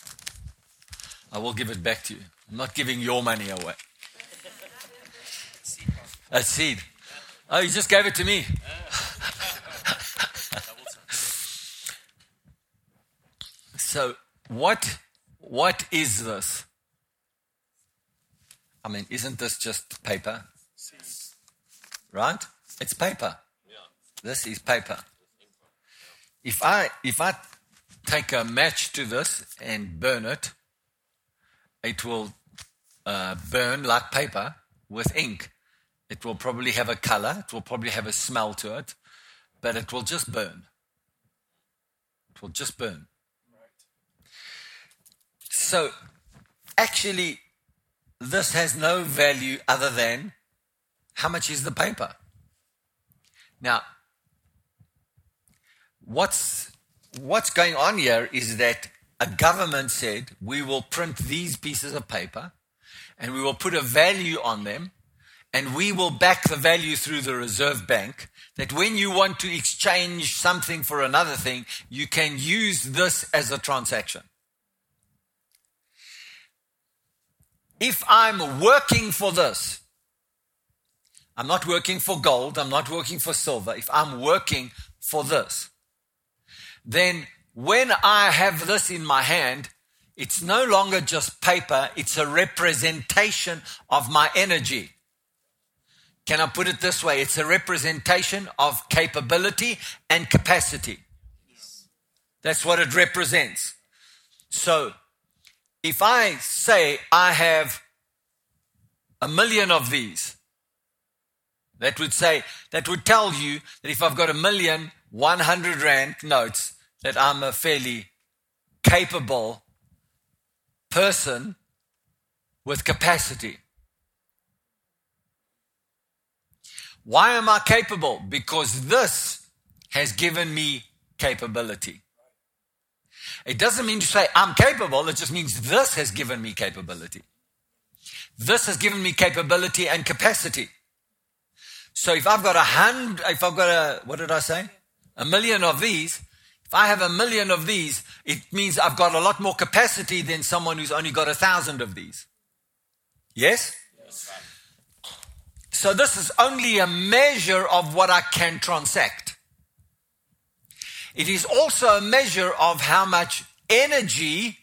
I will give it back to you. I'm not giving your money away. A seed. Oh, you just gave it to me. so what what is this? I mean, isn't this just paper? Right? It's paper. This is paper. If I if I take a match to this and burn it, it will uh, burn like paper with ink. It will probably have a color. It will probably have a smell to it, but it will just burn. It will just burn. Right. So, actually, this has no value other than how much is the paper? Now, what's, what's going on here is that a government said we will print these pieces of paper and we will put a value on them and we will back the value through the reserve bank that when you want to exchange something for another thing, you can use this as a transaction. if I'm working for this, I'm not working for gold, I'm not working for silver, if I'm working for this, then when I have this in my hand, it's no longer just paper, it's a representation of my energy. Can I put it this way? It's a representation of capability and capacity. That's what it represents. So if I say I have a million of these, that would say, that would tell you that if I've got a million 100 Rand notes, that I'm a fairly capable person with capacity. Why am I capable? Because this has given me capability. It doesn't mean to say I'm capable, it just means this has given me capability. This has given me capability and capacity. So if I've got a hundred, if I've got a, what did I say? A million of these, if I have a million of these, it means I've got a lot more capacity than someone who's only got a thousand of these. Yes? yes so this is only a measure of what I can transact. It is also a measure of how much energy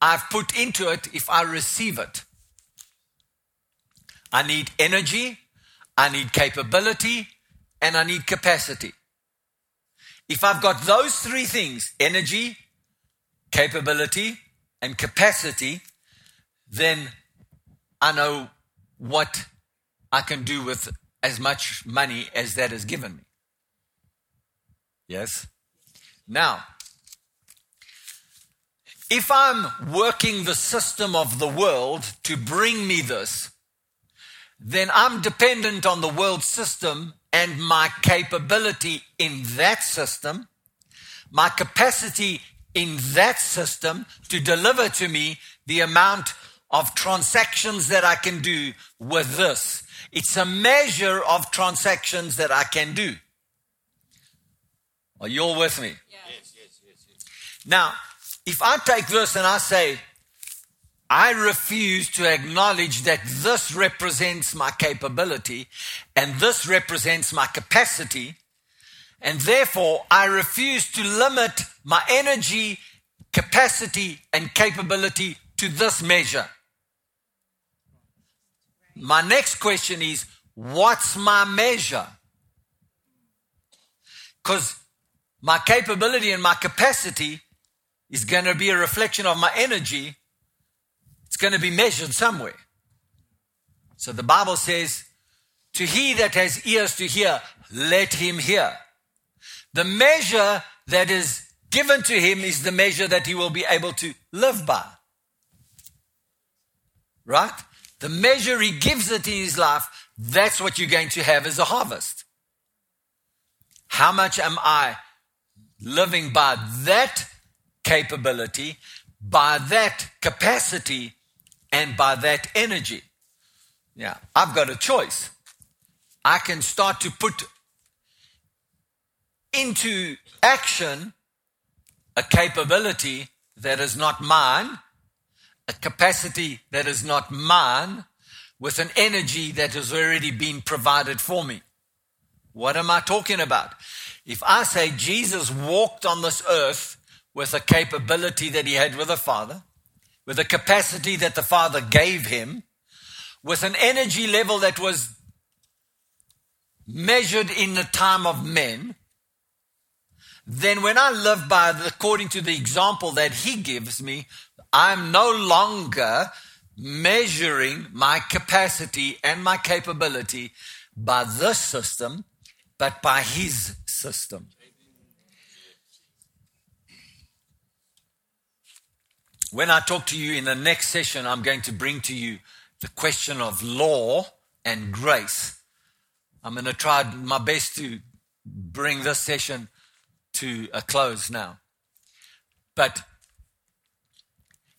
I've put into it if I receive it. I need energy, I need capability, and I need capacity. If I've got those three things energy, capability, and capacity then I know what I can do with as much money as that is given me. Yes? Now, if I'm working the system of the world to bring me this, then I'm dependent on the world system and my capability in that system, my capacity in that system to deliver to me the amount of transactions that I can do with this. It's a measure of transactions that I can do. Are you all with me? Yes, yes, yes, yes. Now, if I take this and I say, I refuse to acknowledge that this represents my capability and this represents my capacity. And therefore, I refuse to limit my energy, capacity, and capability to this measure. My next question is what's my measure? Because my capability and my capacity is going to be a reflection of my energy it's going to be measured somewhere. So the Bible says, To he that has ears to hear, let him hear. The measure that is given to him is the measure that he will be able to live by. Right? The measure he gives it in his life, that's what you're going to have as a harvest. How much am I living by that capability, by that capacity and by that energy. Yeah, I've got a choice. I can start to put into action a capability that is not mine, a capacity that is not mine, with an energy that has already been provided for me. What am I talking about? If I say Jesus walked on this earth with a capability that he had with the Father, with a capacity that the Father gave him, with an energy level that was measured in the time of men, then when I live by the, according to the example that he gives me, I'm no longer measuring my capacity and my capability by this system, but by his system. When I talk to you in the next session, I'm going to bring to you the question of law and grace. I'm going to try my best to bring this session to a close now. But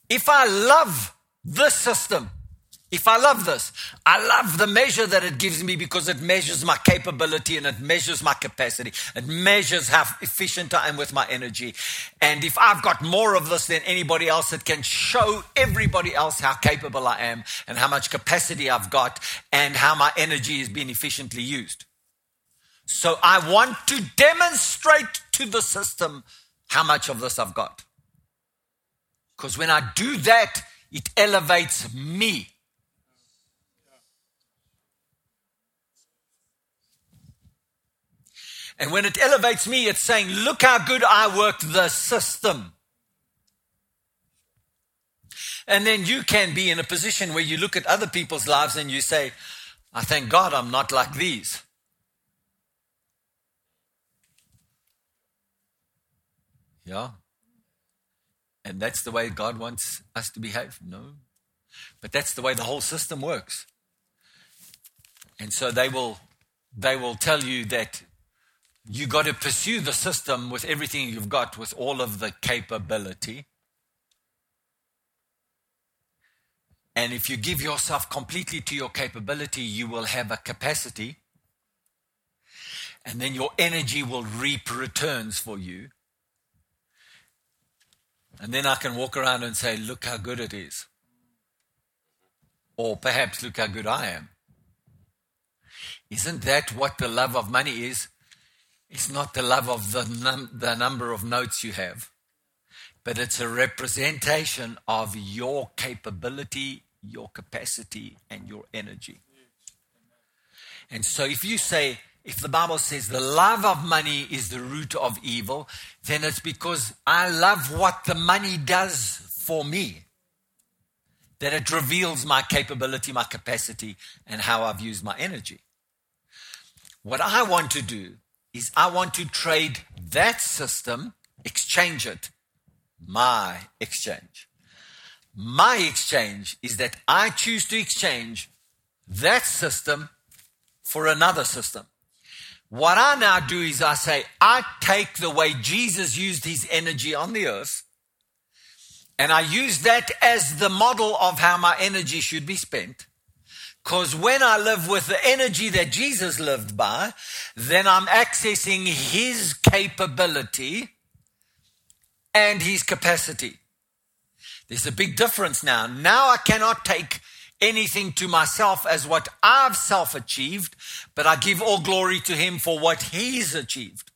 if I love this system, if I love this, I love the measure that it gives me because it measures my capability and it measures my capacity. It measures how efficient I am with my energy. And if I've got more of this than anybody else, it can show everybody else how capable I am and how much capacity I've got and how my energy is being efficiently used. So I want to demonstrate to the system how much of this I've got. Because when I do that, it elevates me And when it elevates me, it's saying, look how good I worked the system. And then you can be in a position where you look at other people's lives and you say, I thank God I'm not like these. Yeah. And that's the way God wants us to behave. No. But that's the way the whole system works. And so they will they will tell you that you got to pursue the system with everything you've got, with all of the capability. And if you give yourself completely to your capability, you will have a capacity. And then your energy will reap returns for you. And then I can walk around and say, Look how good it is. Or perhaps, Look how good I am. Isn't that what the love of money is? It's not the love of the, num- the number of notes you have, but it's a representation of your capability, your capacity, and your energy. And so if you say, if the Bible says the love of money is the root of evil, then it's because I love what the money does for me. That it reveals my capability, my capacity, and how I've used my energy. What I want to do is I want to trade that system, exchange it, my exchange. My exchange is that I choose to exchange that system for another system. What I now do is I say, I take the way Jesus used his energy on the earth, and I use that as the model of how my energy should be spent. Because when I live with the energy that Jesus lived by, then I'm accessing his capability and his capacity. There's a big difference now. Now I cannot take anything to myself as what I've self achieved, but I give all glory to him for what he's achieved.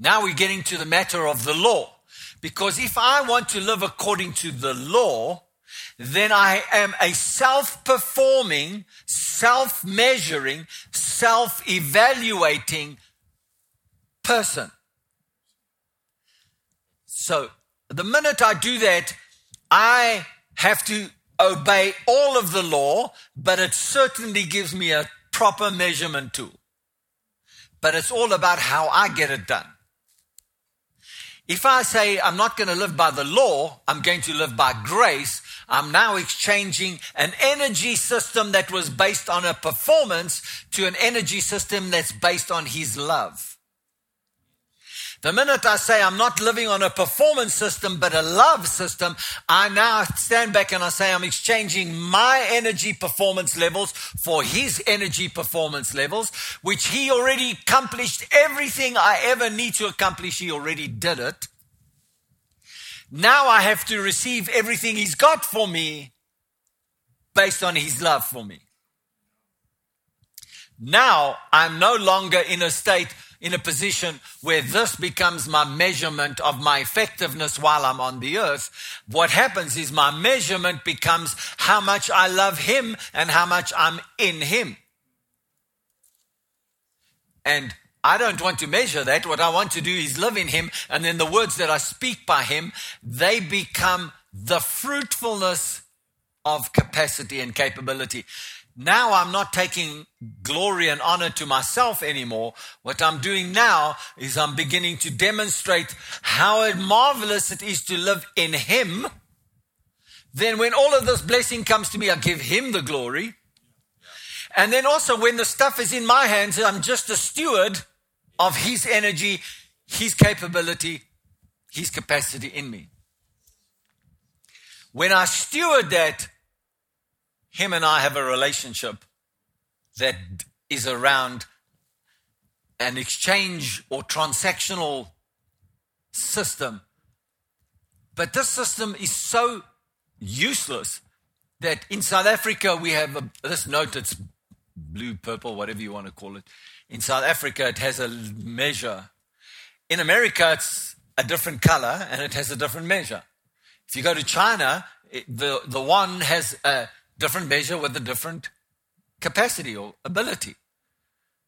Now we're getting to the matter of the law. Because if I want to live according to the law, then I am a self performing, self measuring, self evaluating person. So the minute I do that, I have to obey all of the law, but it certainly gives me a proper measurement tool. But it's all about how I get it done. If I say I'm not going to live by the law, I'm going to live by grace, I'm now exchanging an energy system that was based on a performance to an energy system that's based on His love. The minute I say I'm not living on a performance system, but a love system, I now stand back and I say I'm exchanging my energy performance levels for his energy performance levels, which he already accomplished everything I ever need to accomplish. He already did it. Now I have to receive everything He's got for me based on His love for me. Now I'm no longer in a state, in a position where this becomes my measurement of my effectiveness while I'm on the earth. What happens is my measurement becomes how much I love Him and how much I'm in Him. And I don't want to measure that. What I want to do is live in Him, and then the words that I speak by Him, they become the fruitfulness of capacity and capability. Now I'm not taking glory and honor to myself anymore. What I'm doing now is I'm beginning to demonstrate how marvelous it is to live in Him. Then when all of this blessing comes to me, I give Him the glory. And then also when the stuff is in my hands, I'm just a steward of His energy, His capability, His capacity in me. When I steward that, Him and I have a relationship that is around an exchange or transactional system. But this system is so useless that in South Africa we have a, this note, that's blue, purple, whatever you want to call it. In South Africa, it has a measure. In America, it's a different color and it has a different measure. If you go to China, it, the, the one has a different measure with a different capacity or ability.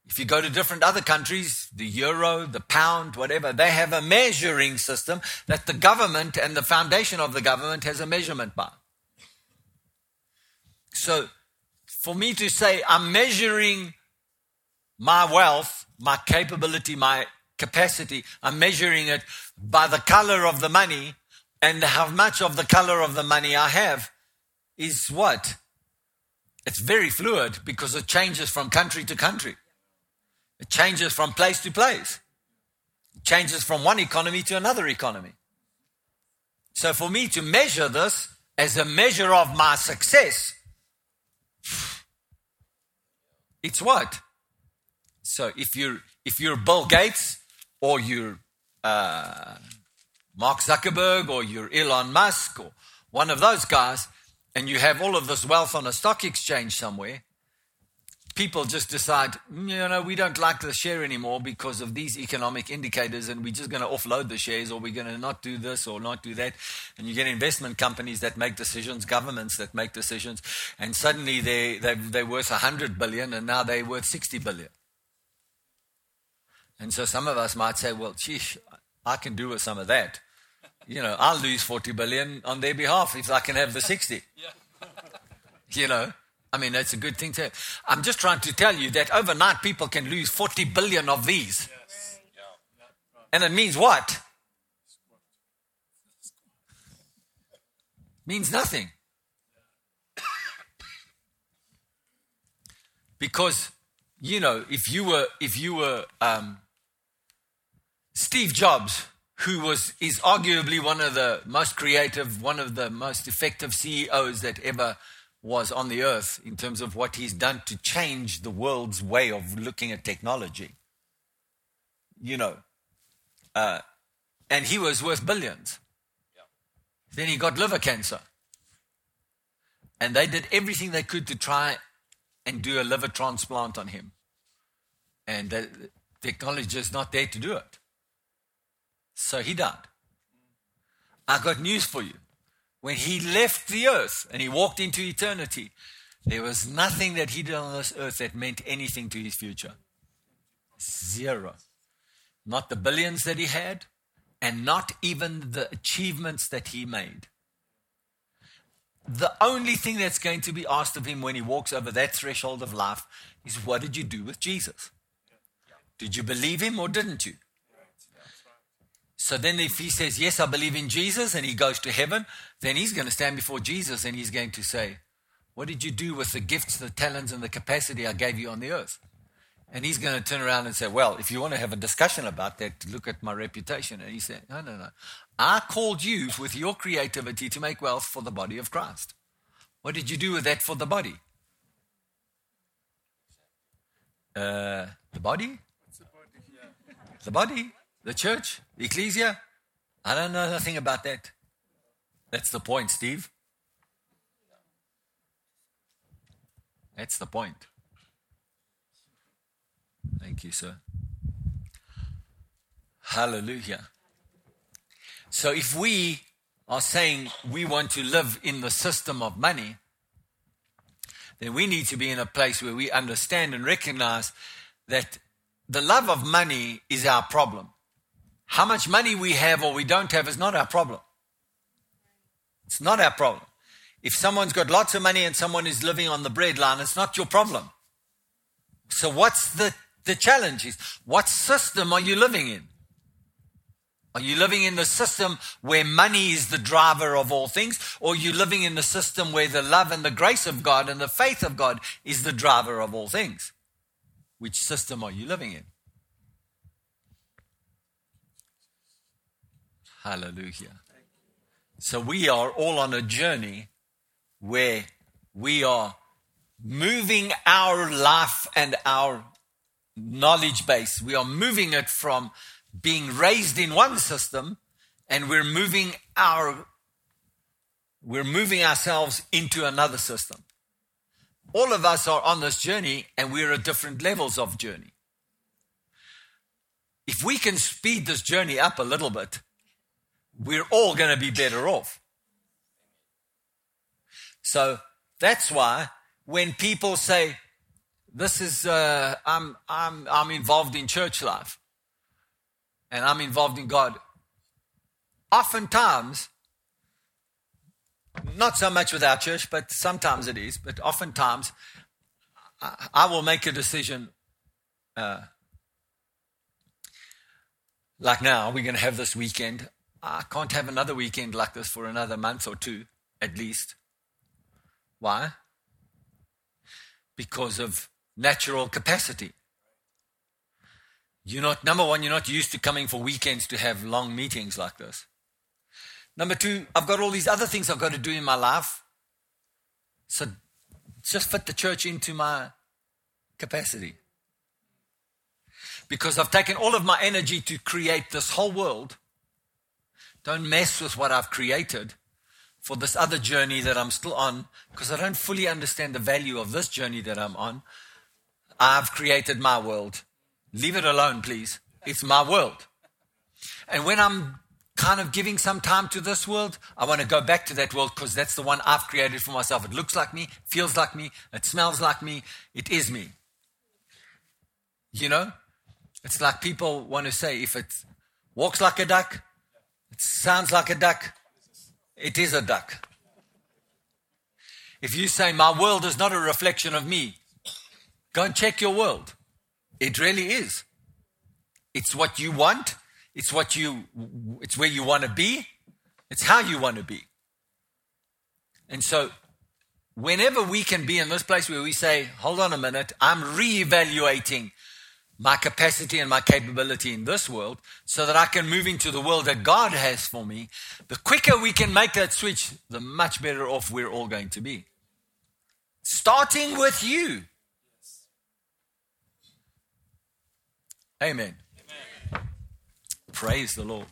If you go to different other countries, the euro, the pound, whatever, they have a measuring system that the government and the foundation of the government has a measurement by. So, for me to say I'm measuring my wealth, my capability, my capacity. I'm measuring it by the color of the money and how much of the color of the money I have is what? It's very fluid because it changes from country to country. It changes from place to place. It changes from one economy to another economy. So for me to measure this as a measure of my success, it's what? So if you're if you're Bill Gates or you're uh, Mark Zuckerberg or you're Elon Musk or one of those guys, and you have all of this wealth on a stock exchange somewhere, people just decide, mm, you know, we don't like the share anymore because of these economic indicators, and we're just going to offload the shares, or we're going to not do this or not do that. And you get investment companies that make decisions, governments that make decisions, and suddenly they, they, they're worth 100 billion, and now they're worth 60 billion. And so some of us might say, well, geez, I can do with some of that. You know, I'll lose 40 billion on their behalf if I can have the 60. you know, I mean, that's a good thing to have. I'm just trying to tell you that overnight people can lose 40 billion of these. And it means what? means nothing. because, you know, if you were, if you were, um, Steve Jobs, who was is arguably one of the most creative, one of the most effective CEOs that ever was on the earth in terms of what he's done to change the world's way of looking at technology. You know, uh, and he was worth billions. Yeah. Then he got liver cancer. And they did everything they could to try and do a liver transplant on him. And the technology is not there to do it. So he died. I got news for you. When he left the earth and he walked into eternity, there was nothing that he did on this earth that meant anything to his future. Zero. Not the billions that he had, and not even the achievements that he made. The only thing that's going to be asked of him when he walks over that threshold of life is what did you do with Jesus? Did you believe him or didn't you? So then, if he says, Yes, I believe in Jesus, and he goes to heaven, then he's going to stand before Jesus and he's going to say, What did you do with the gifts, the talents, and the capacity I gave you on the earth? And he's going to turn around and say, Well, if you want to have a discussion about that, look at my reputation. And he said, No, no, no. I called you with your creativity to make wealth for the body of Christ. What did you do with that for the body? Uh, the body? The body? The church? Ecclesia? I don't know nothing about that. That's the point, Steve. That's the point. Thank you, sir. Hallelujah. So if we are saying we want to live in the system of money, then we need to be in a place where we understand and recognize that the love of money is our problem. How much money we have or we don't have is not our problem. It's not our problem. If someone's got lots of money and someone is living on the breadline, it's not your problem. So what's the, the challenge is what system are you living in? Are you living in the system where money is the driver of all things? Or are you living in the system where the love and the grace of God and the faith of God is the driver of all things? Which system are you living in? Hallelujah. So we are all on a journey where we are moving our life and our knowledge base. We are moving it from being raised in one system and we're moving our we're moving ourselves into another system. All of us are on this journey and we're at different levels of journey. If we can speed this journey up a little bit, we're all going to be better off. So that's why when people say, this is, uh, I'm, I'm, I'm involved in church life and I'm involved in God, oftentimes, not so much with our church, but sometimes it is, but oftentimes I, I will make a decision. Uh, like now, we're going to have this weekend. I can't have another weekend like this for another month or two, at least. Why? Because of natural capacity. You're not, number one, you're not used to coming for weekends to have long meetings like this. Number two, I've got all these other things I've got to do in my life. So just fit the church into my capacity. Because I've taken all of my energy to create this whole world. Don't mess with what I've created for this other journey that I'm still on because I don't fully understand the value of this journey that I'm on. I've created my world. Leave it alone, please. It's my world. And when I'm kind of giving some time to this world, I want to go back to that world because that's the one I've created for myself. It looks like me, feels like me, it smells like me, it is me. You know? It's like people want to say if it walks like a duck, it sounds like a duck, it is a duck. If you say, My world is not a reflection of me, go and check your world. It really is. It's what you want, it's what you it's where you want to be, it's how you want to be. And so whenever we can be in this place where we say, hold on a minute, I'm reevaluating my capacity and my capability in this world so that I can move into the world that God has for me, the quicker we can make that switch, the much better off we're all going to be. Starting with you. Amen. Amen. Praise the Lord.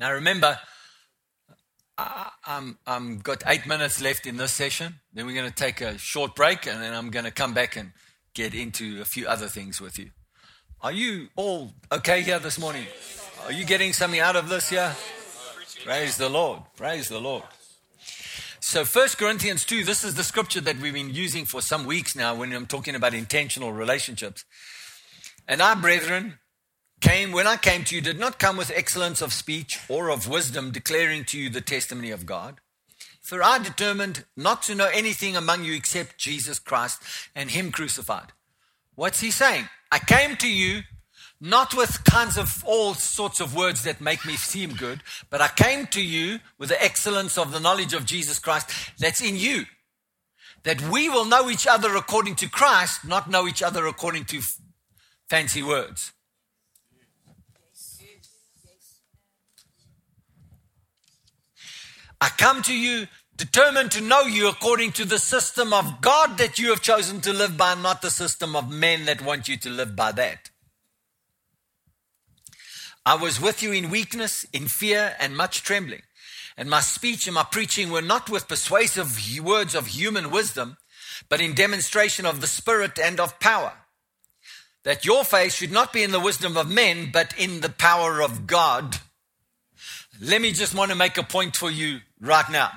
Now remember, I, am I'm got eight minutes left in this session. Then we're going to take a short break, and then I'm going to come back and get into a few other things with you. Are you all okay here this morning? Are you getting something out of this here? Praise the Lord. Praise the Lord. So, 1 Corinthians 2, this is the scripture that we've been using for some weeks now when I'm talking about intentional relationships. And I, brethren, came when I came to you did not come with excellence of speech or of wisdom declaring to you the testimony of God. For I determined not to know anything among you except Jesus Christ and Him crucified. What's he saying? I came to you not with kinds of all sorts of words that make me seem good, but I came to you with the excellence of the knowledge of Jesus Christ that's in you. That we will know each other according to Christ, not know each other according to fancy words. I come to you determined to know you according to the system of God that you have chosen to live by, not the system of men that want you to live by that. I was with you in weakness, in fear, and much trembling. And my speech and my preaching were not with persuasive words of human wisdom, but in demonstration of the Spirit and of power. That your faith should not be in the wisdom of men, but in the power of God. Let me just want to make a point for you right now.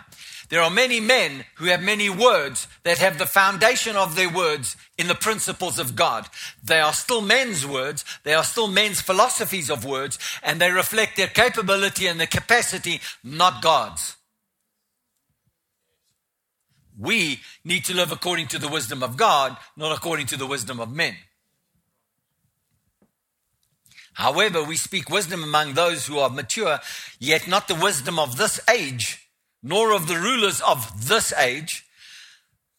There are many men who have many words that have the foundation of their words in the principles of God. They are still men's words, they are still men's philosophies of words, and they reflect their capability and their capacity, not God's. We need to live according to the wisdom of God, not according to the wisdom of men. However, we speak wisdom among those who are mature, yet not the wisdom of this age nor of the rulers of this age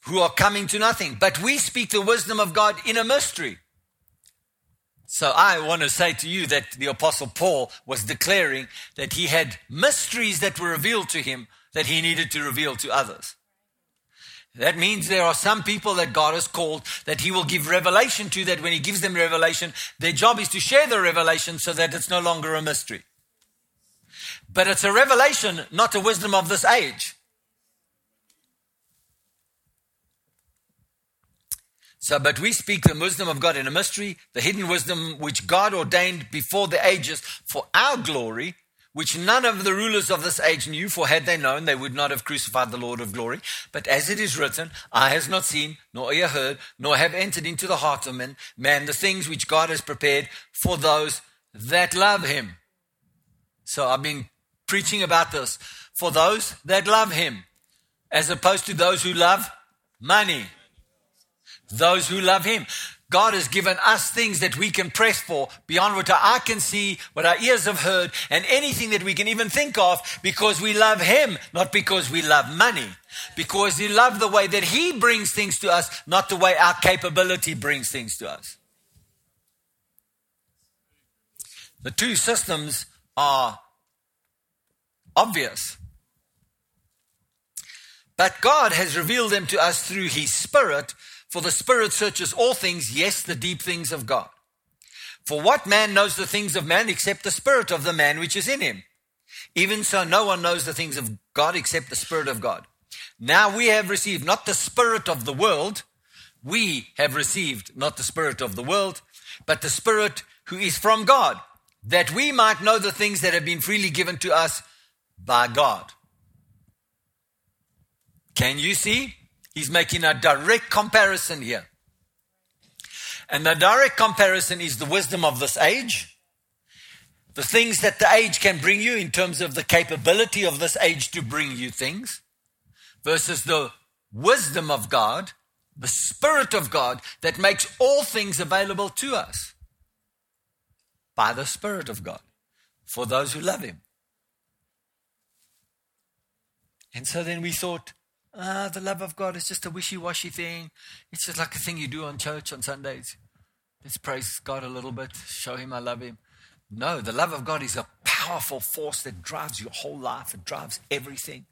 who are coming to nothing. But we speak the wisdom of God in a mystery. So I want to say to you that the apostle Paul was declaring that he had mysteries that were revealed to him that he needed to reveal to others. That means there are some people that God has called that He will give revelation to, that when He gives them revelation, their job is to share the revelation so that it's no longer a mystery. But it's a revelation, not a wisdom of this age. So, but we speak the wisdom of God in a mystery, the hidden wisdom which God ordained before the ages for our glory, which none of the rulers of this age knew, for had they known, they would not have crucified the Lord of glory. But as it is written, eye has not seen, nor ear heard, nor have entered into the heart of man, man the things which God has prepared for those that love him. So I've been preaching about this for those that love Him, as opposed to those who love money. Those who love Him. God has given us things that we can press for beyond what our eye can see, what our ears have heard, and anything that we can even think of because we love Him, not because we love money. Because we love the way that He brings things to us, not the way our capability brings things to us. The two systems are obvious. But God has revealed them to us through His Spirit, for the Spirit searches all things, yes, the deep things of God. For what man knows the things of man except the Spirit of the man which is in him? Even so, no one knows the things of God except the Spirit of God. Now we have received not the Spirit of the world, we have received not the Spirit of the world, but the Spirit who is from God, that we might know the things that have been freely given to us by God. Can you see? He's making a direct comparison here. And the direct comparison is the wisdom of this age, the things that the age can bring you in terms of the capability of this age to bring you things, versus the wisdom of God, the Spirit of God that makes all things available to us by the Spirit of God for those who love Him. And so then we thought, ah, the love of God is just a wishy washy thing. It's just like a thing you do on church on Sundays. Let's praise God a little bit, show Him I love Him. No, the love of God is a powerful force that drives your whole life, it drives everything.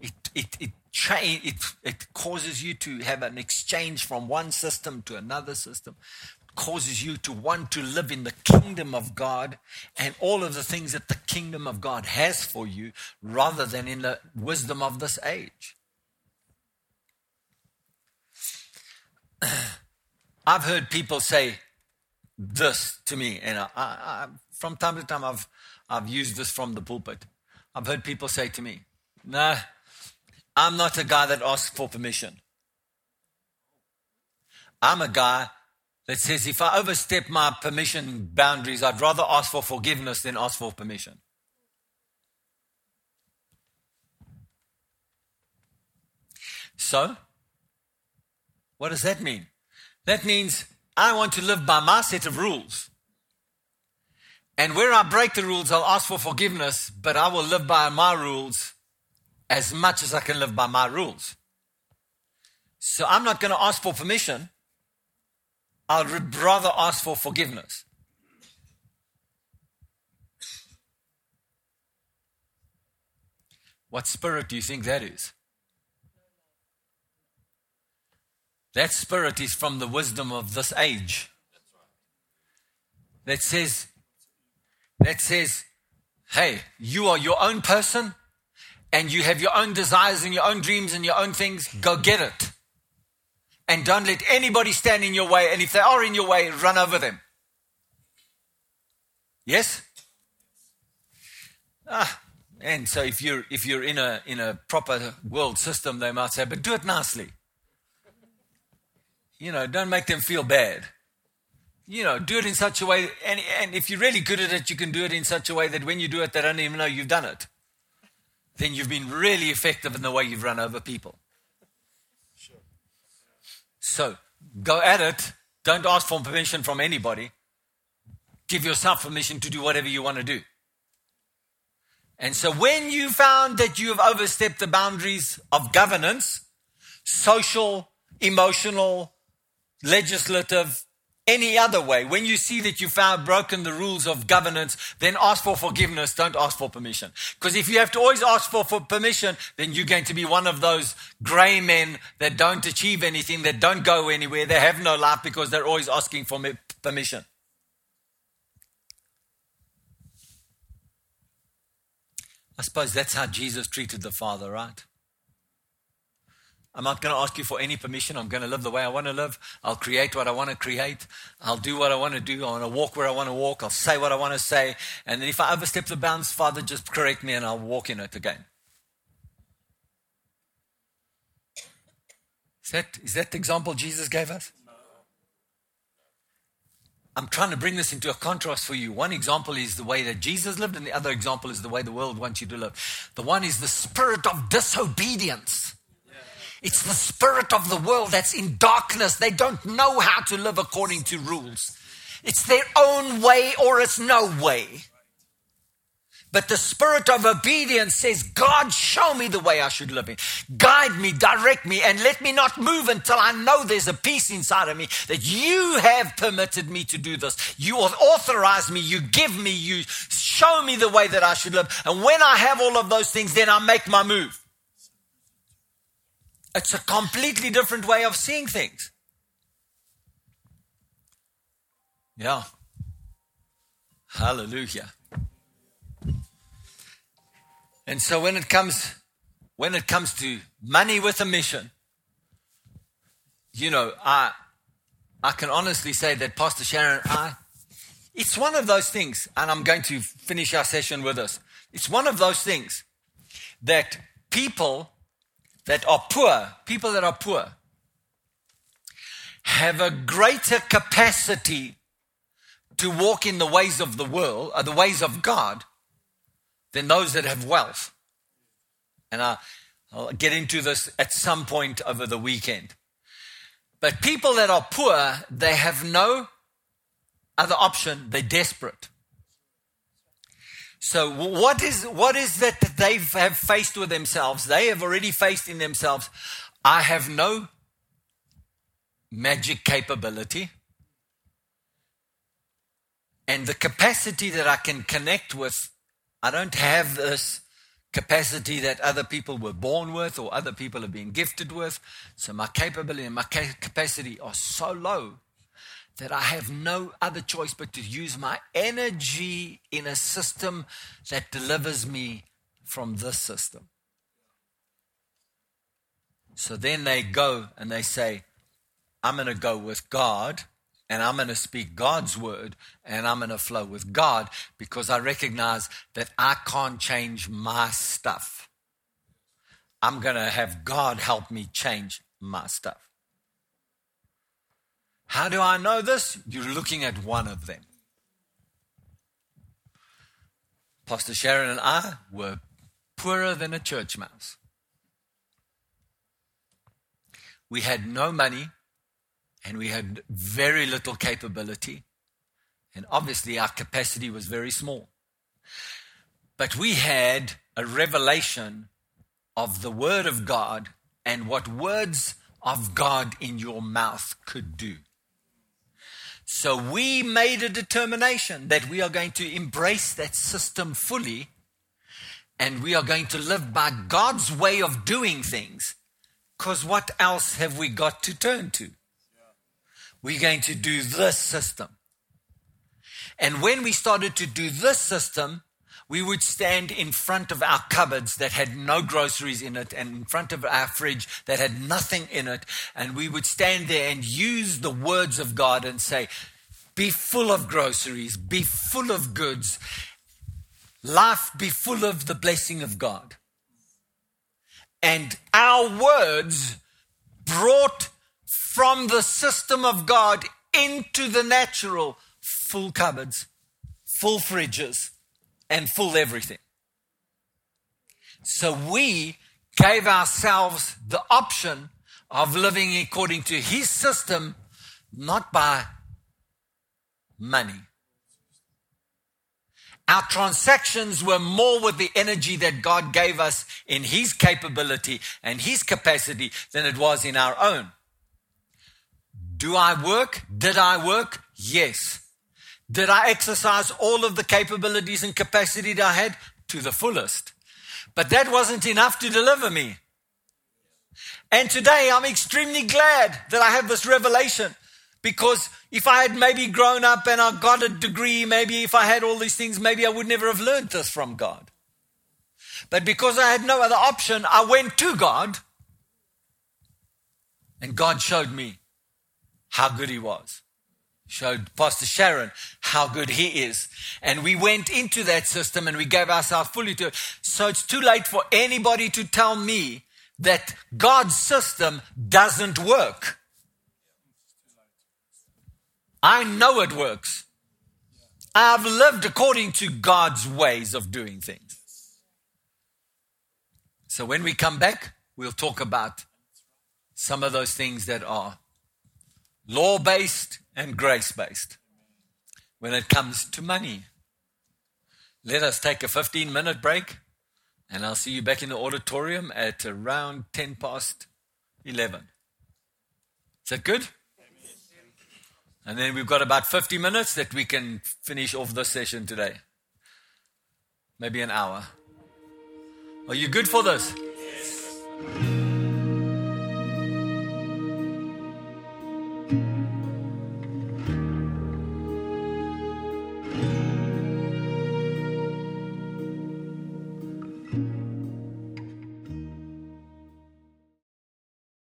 It, it, it, it, it causes you to have an exchange from one system to another system causes you to want to live in the kingdom of God and all of the things that the kingdom of God has for you rather than in the wisdom of this age. I've heard people say this to me, and I, I, from time to time I've, I've used this from the pulpit. I've heard people say to me, No, I'm not a guy that asks for permission. I'm a guy that says if I overstep my permission boundaries, I'd rather ask for forgiveness than ask for permission. So, what does that mean? That means I want to live by my set of rules. And where I break the rules, I'll ask for forgiveness, but I will live by my rules as much as I can live by my rules. So I'm not going to ask for permission. I would rather ask for forgiveness. What spirit do you think that is? That spirit is from the wisdom of this age. That says, that says, hey, you are your own person and you have your own desires and your own dreams and your own things. Go get it. And don't let anybody stand in your way. And if they are in your way, run over them. Yes? Ah, and so if you're if you're in a in a proper world system, they might say, but do it nicely. You know, don't make them feel bad. You know, do it in such a way, and, and if you're really good at it, you can do it in such a way that when you do it, they don't even know you've done it. Then you've been really effective in the way you've run over people. So go at it. Don't ask for permission from anybody. Give yourself permission to do whatever you want to do. And so when you found that you have overstepped the boundaries of governance, social, emotional, legislative, any other way. When you see that you've found broken the rules of governance, then ask for forgiveness. Don't ask for permission. Because if you have to always ask for, for permission, then you're going to be one of those gray men that don't achieve anything, that don't go anywhere. They have no life because they're always asking for permission. I suppose that's how Jesus treated the Father, right? I'm not going to ask you for any permission. I'm going to live the way I want to live. I'll create what I want to create. I'll do what I want to do. I want to walk where I want to walk. I'll say what I want to say. And then if I overstep the bounds, Father, just correct me and I'll walk in it again. Is that, is that the example Jesus gave us? I'm trying to bring this into a contrast for you. One example is the way that Jesus lived, and the other example is the way the world wants you to live. The one is the spirit of disobedience It's the spirit of the world that's in darkness. They don't know how to live according to rules. It's their own way or it's no way. But the spirit of obedience says, God, show me the way I should live in. Guide me, direct me, and let me not move until I know there's a peace inside of me that you have permitted me to do this. You authorize me, you give me, you show me the way that I should live. And when I have all of those things, then I make my move. It's a completely different way of seeing things. Yeah. Hallelujah. And so when it comes when it comes to money with a mission, you know, I I can honestly say that Pastor Sharon, I it's one of those things, and I'm going to finish our session with this. It's one of those things that people that are poor, people that are poor, have a greater capacity to walk in the ways of the world, or uh, the ways of God, than those that have wealth. And I, I'll get into this at some point over the weekend. But people that are poor, they have no other option. They're desperate. So what is what is that that they have faced with themselves? They have already faced in themselves. I have no magic capability. And the capacity that I can connect with I don't have this capacity that other people were born with or other people have been gifted with. So my capability and my capacity are so low that I have no other choice but to use my energy in a system that delivers me from this system. So then they go and they say, I'm going to go with God and I'm going to speak God's word and I'm going to flow with God because I recognize that I can't change my stuff. I'm going to have God help me change my stuff. How do I know this? You're looking at one of them. Pastor Sharon and I were poorer than a church mouse. We had no money and we had very little capability. And obviously, our capacity was very small. But we had a revelation of the Word of God and what words of God in your mouth could do. So we made a determination that we are going to embrace that system fully and we are going to live by God's way of doing things. Because what else have we got to turn to? We're going to do this system. And when we started to do this system, we would stand in front of our cupboards that had no groceries in it and in front of our fridge that had nothing in it. And we would stand there and use the words of God and say, Be full of groceries, be full of goods, life be full of the blessing of God. And our words brought from the system of God into the natural, full cupboards, full fridges, and full everything. So we gave ourselves the option of living according to his system, not by money. Our transactions were more with the energy that God gave us in his capability and his capacity than it was in our own. Do I work? Did I work? Yes. Did I exercise all of the capabilities and capacity that I had? To the fullest. But that wasn't enough to deliver me. And today I'm extremely glad that I have this revelation because if I had maybe grown up and I got a degree, maybe if I had all these things, maybe I would never have learned this from God. But because I had no other option, I went to God and God showed me how good he was. Showed Pastor Sharon how good he is. And we went into that system and we gave ourselves fully to it. So it's too late for anybody to tell me that God's system doesn't work. I know it works. I've lived according to God's ways of doing things. So when we come back, we'll talk about some of those things that are law based and grace based when it comes to money. Let us take a 15 minute break, and I'll see you back in the auditorium at around 10 past 11. Is that good? And then we've got about 50 minutes that we can finish off this session today. Maybe an hour. Are you good for this? Yes.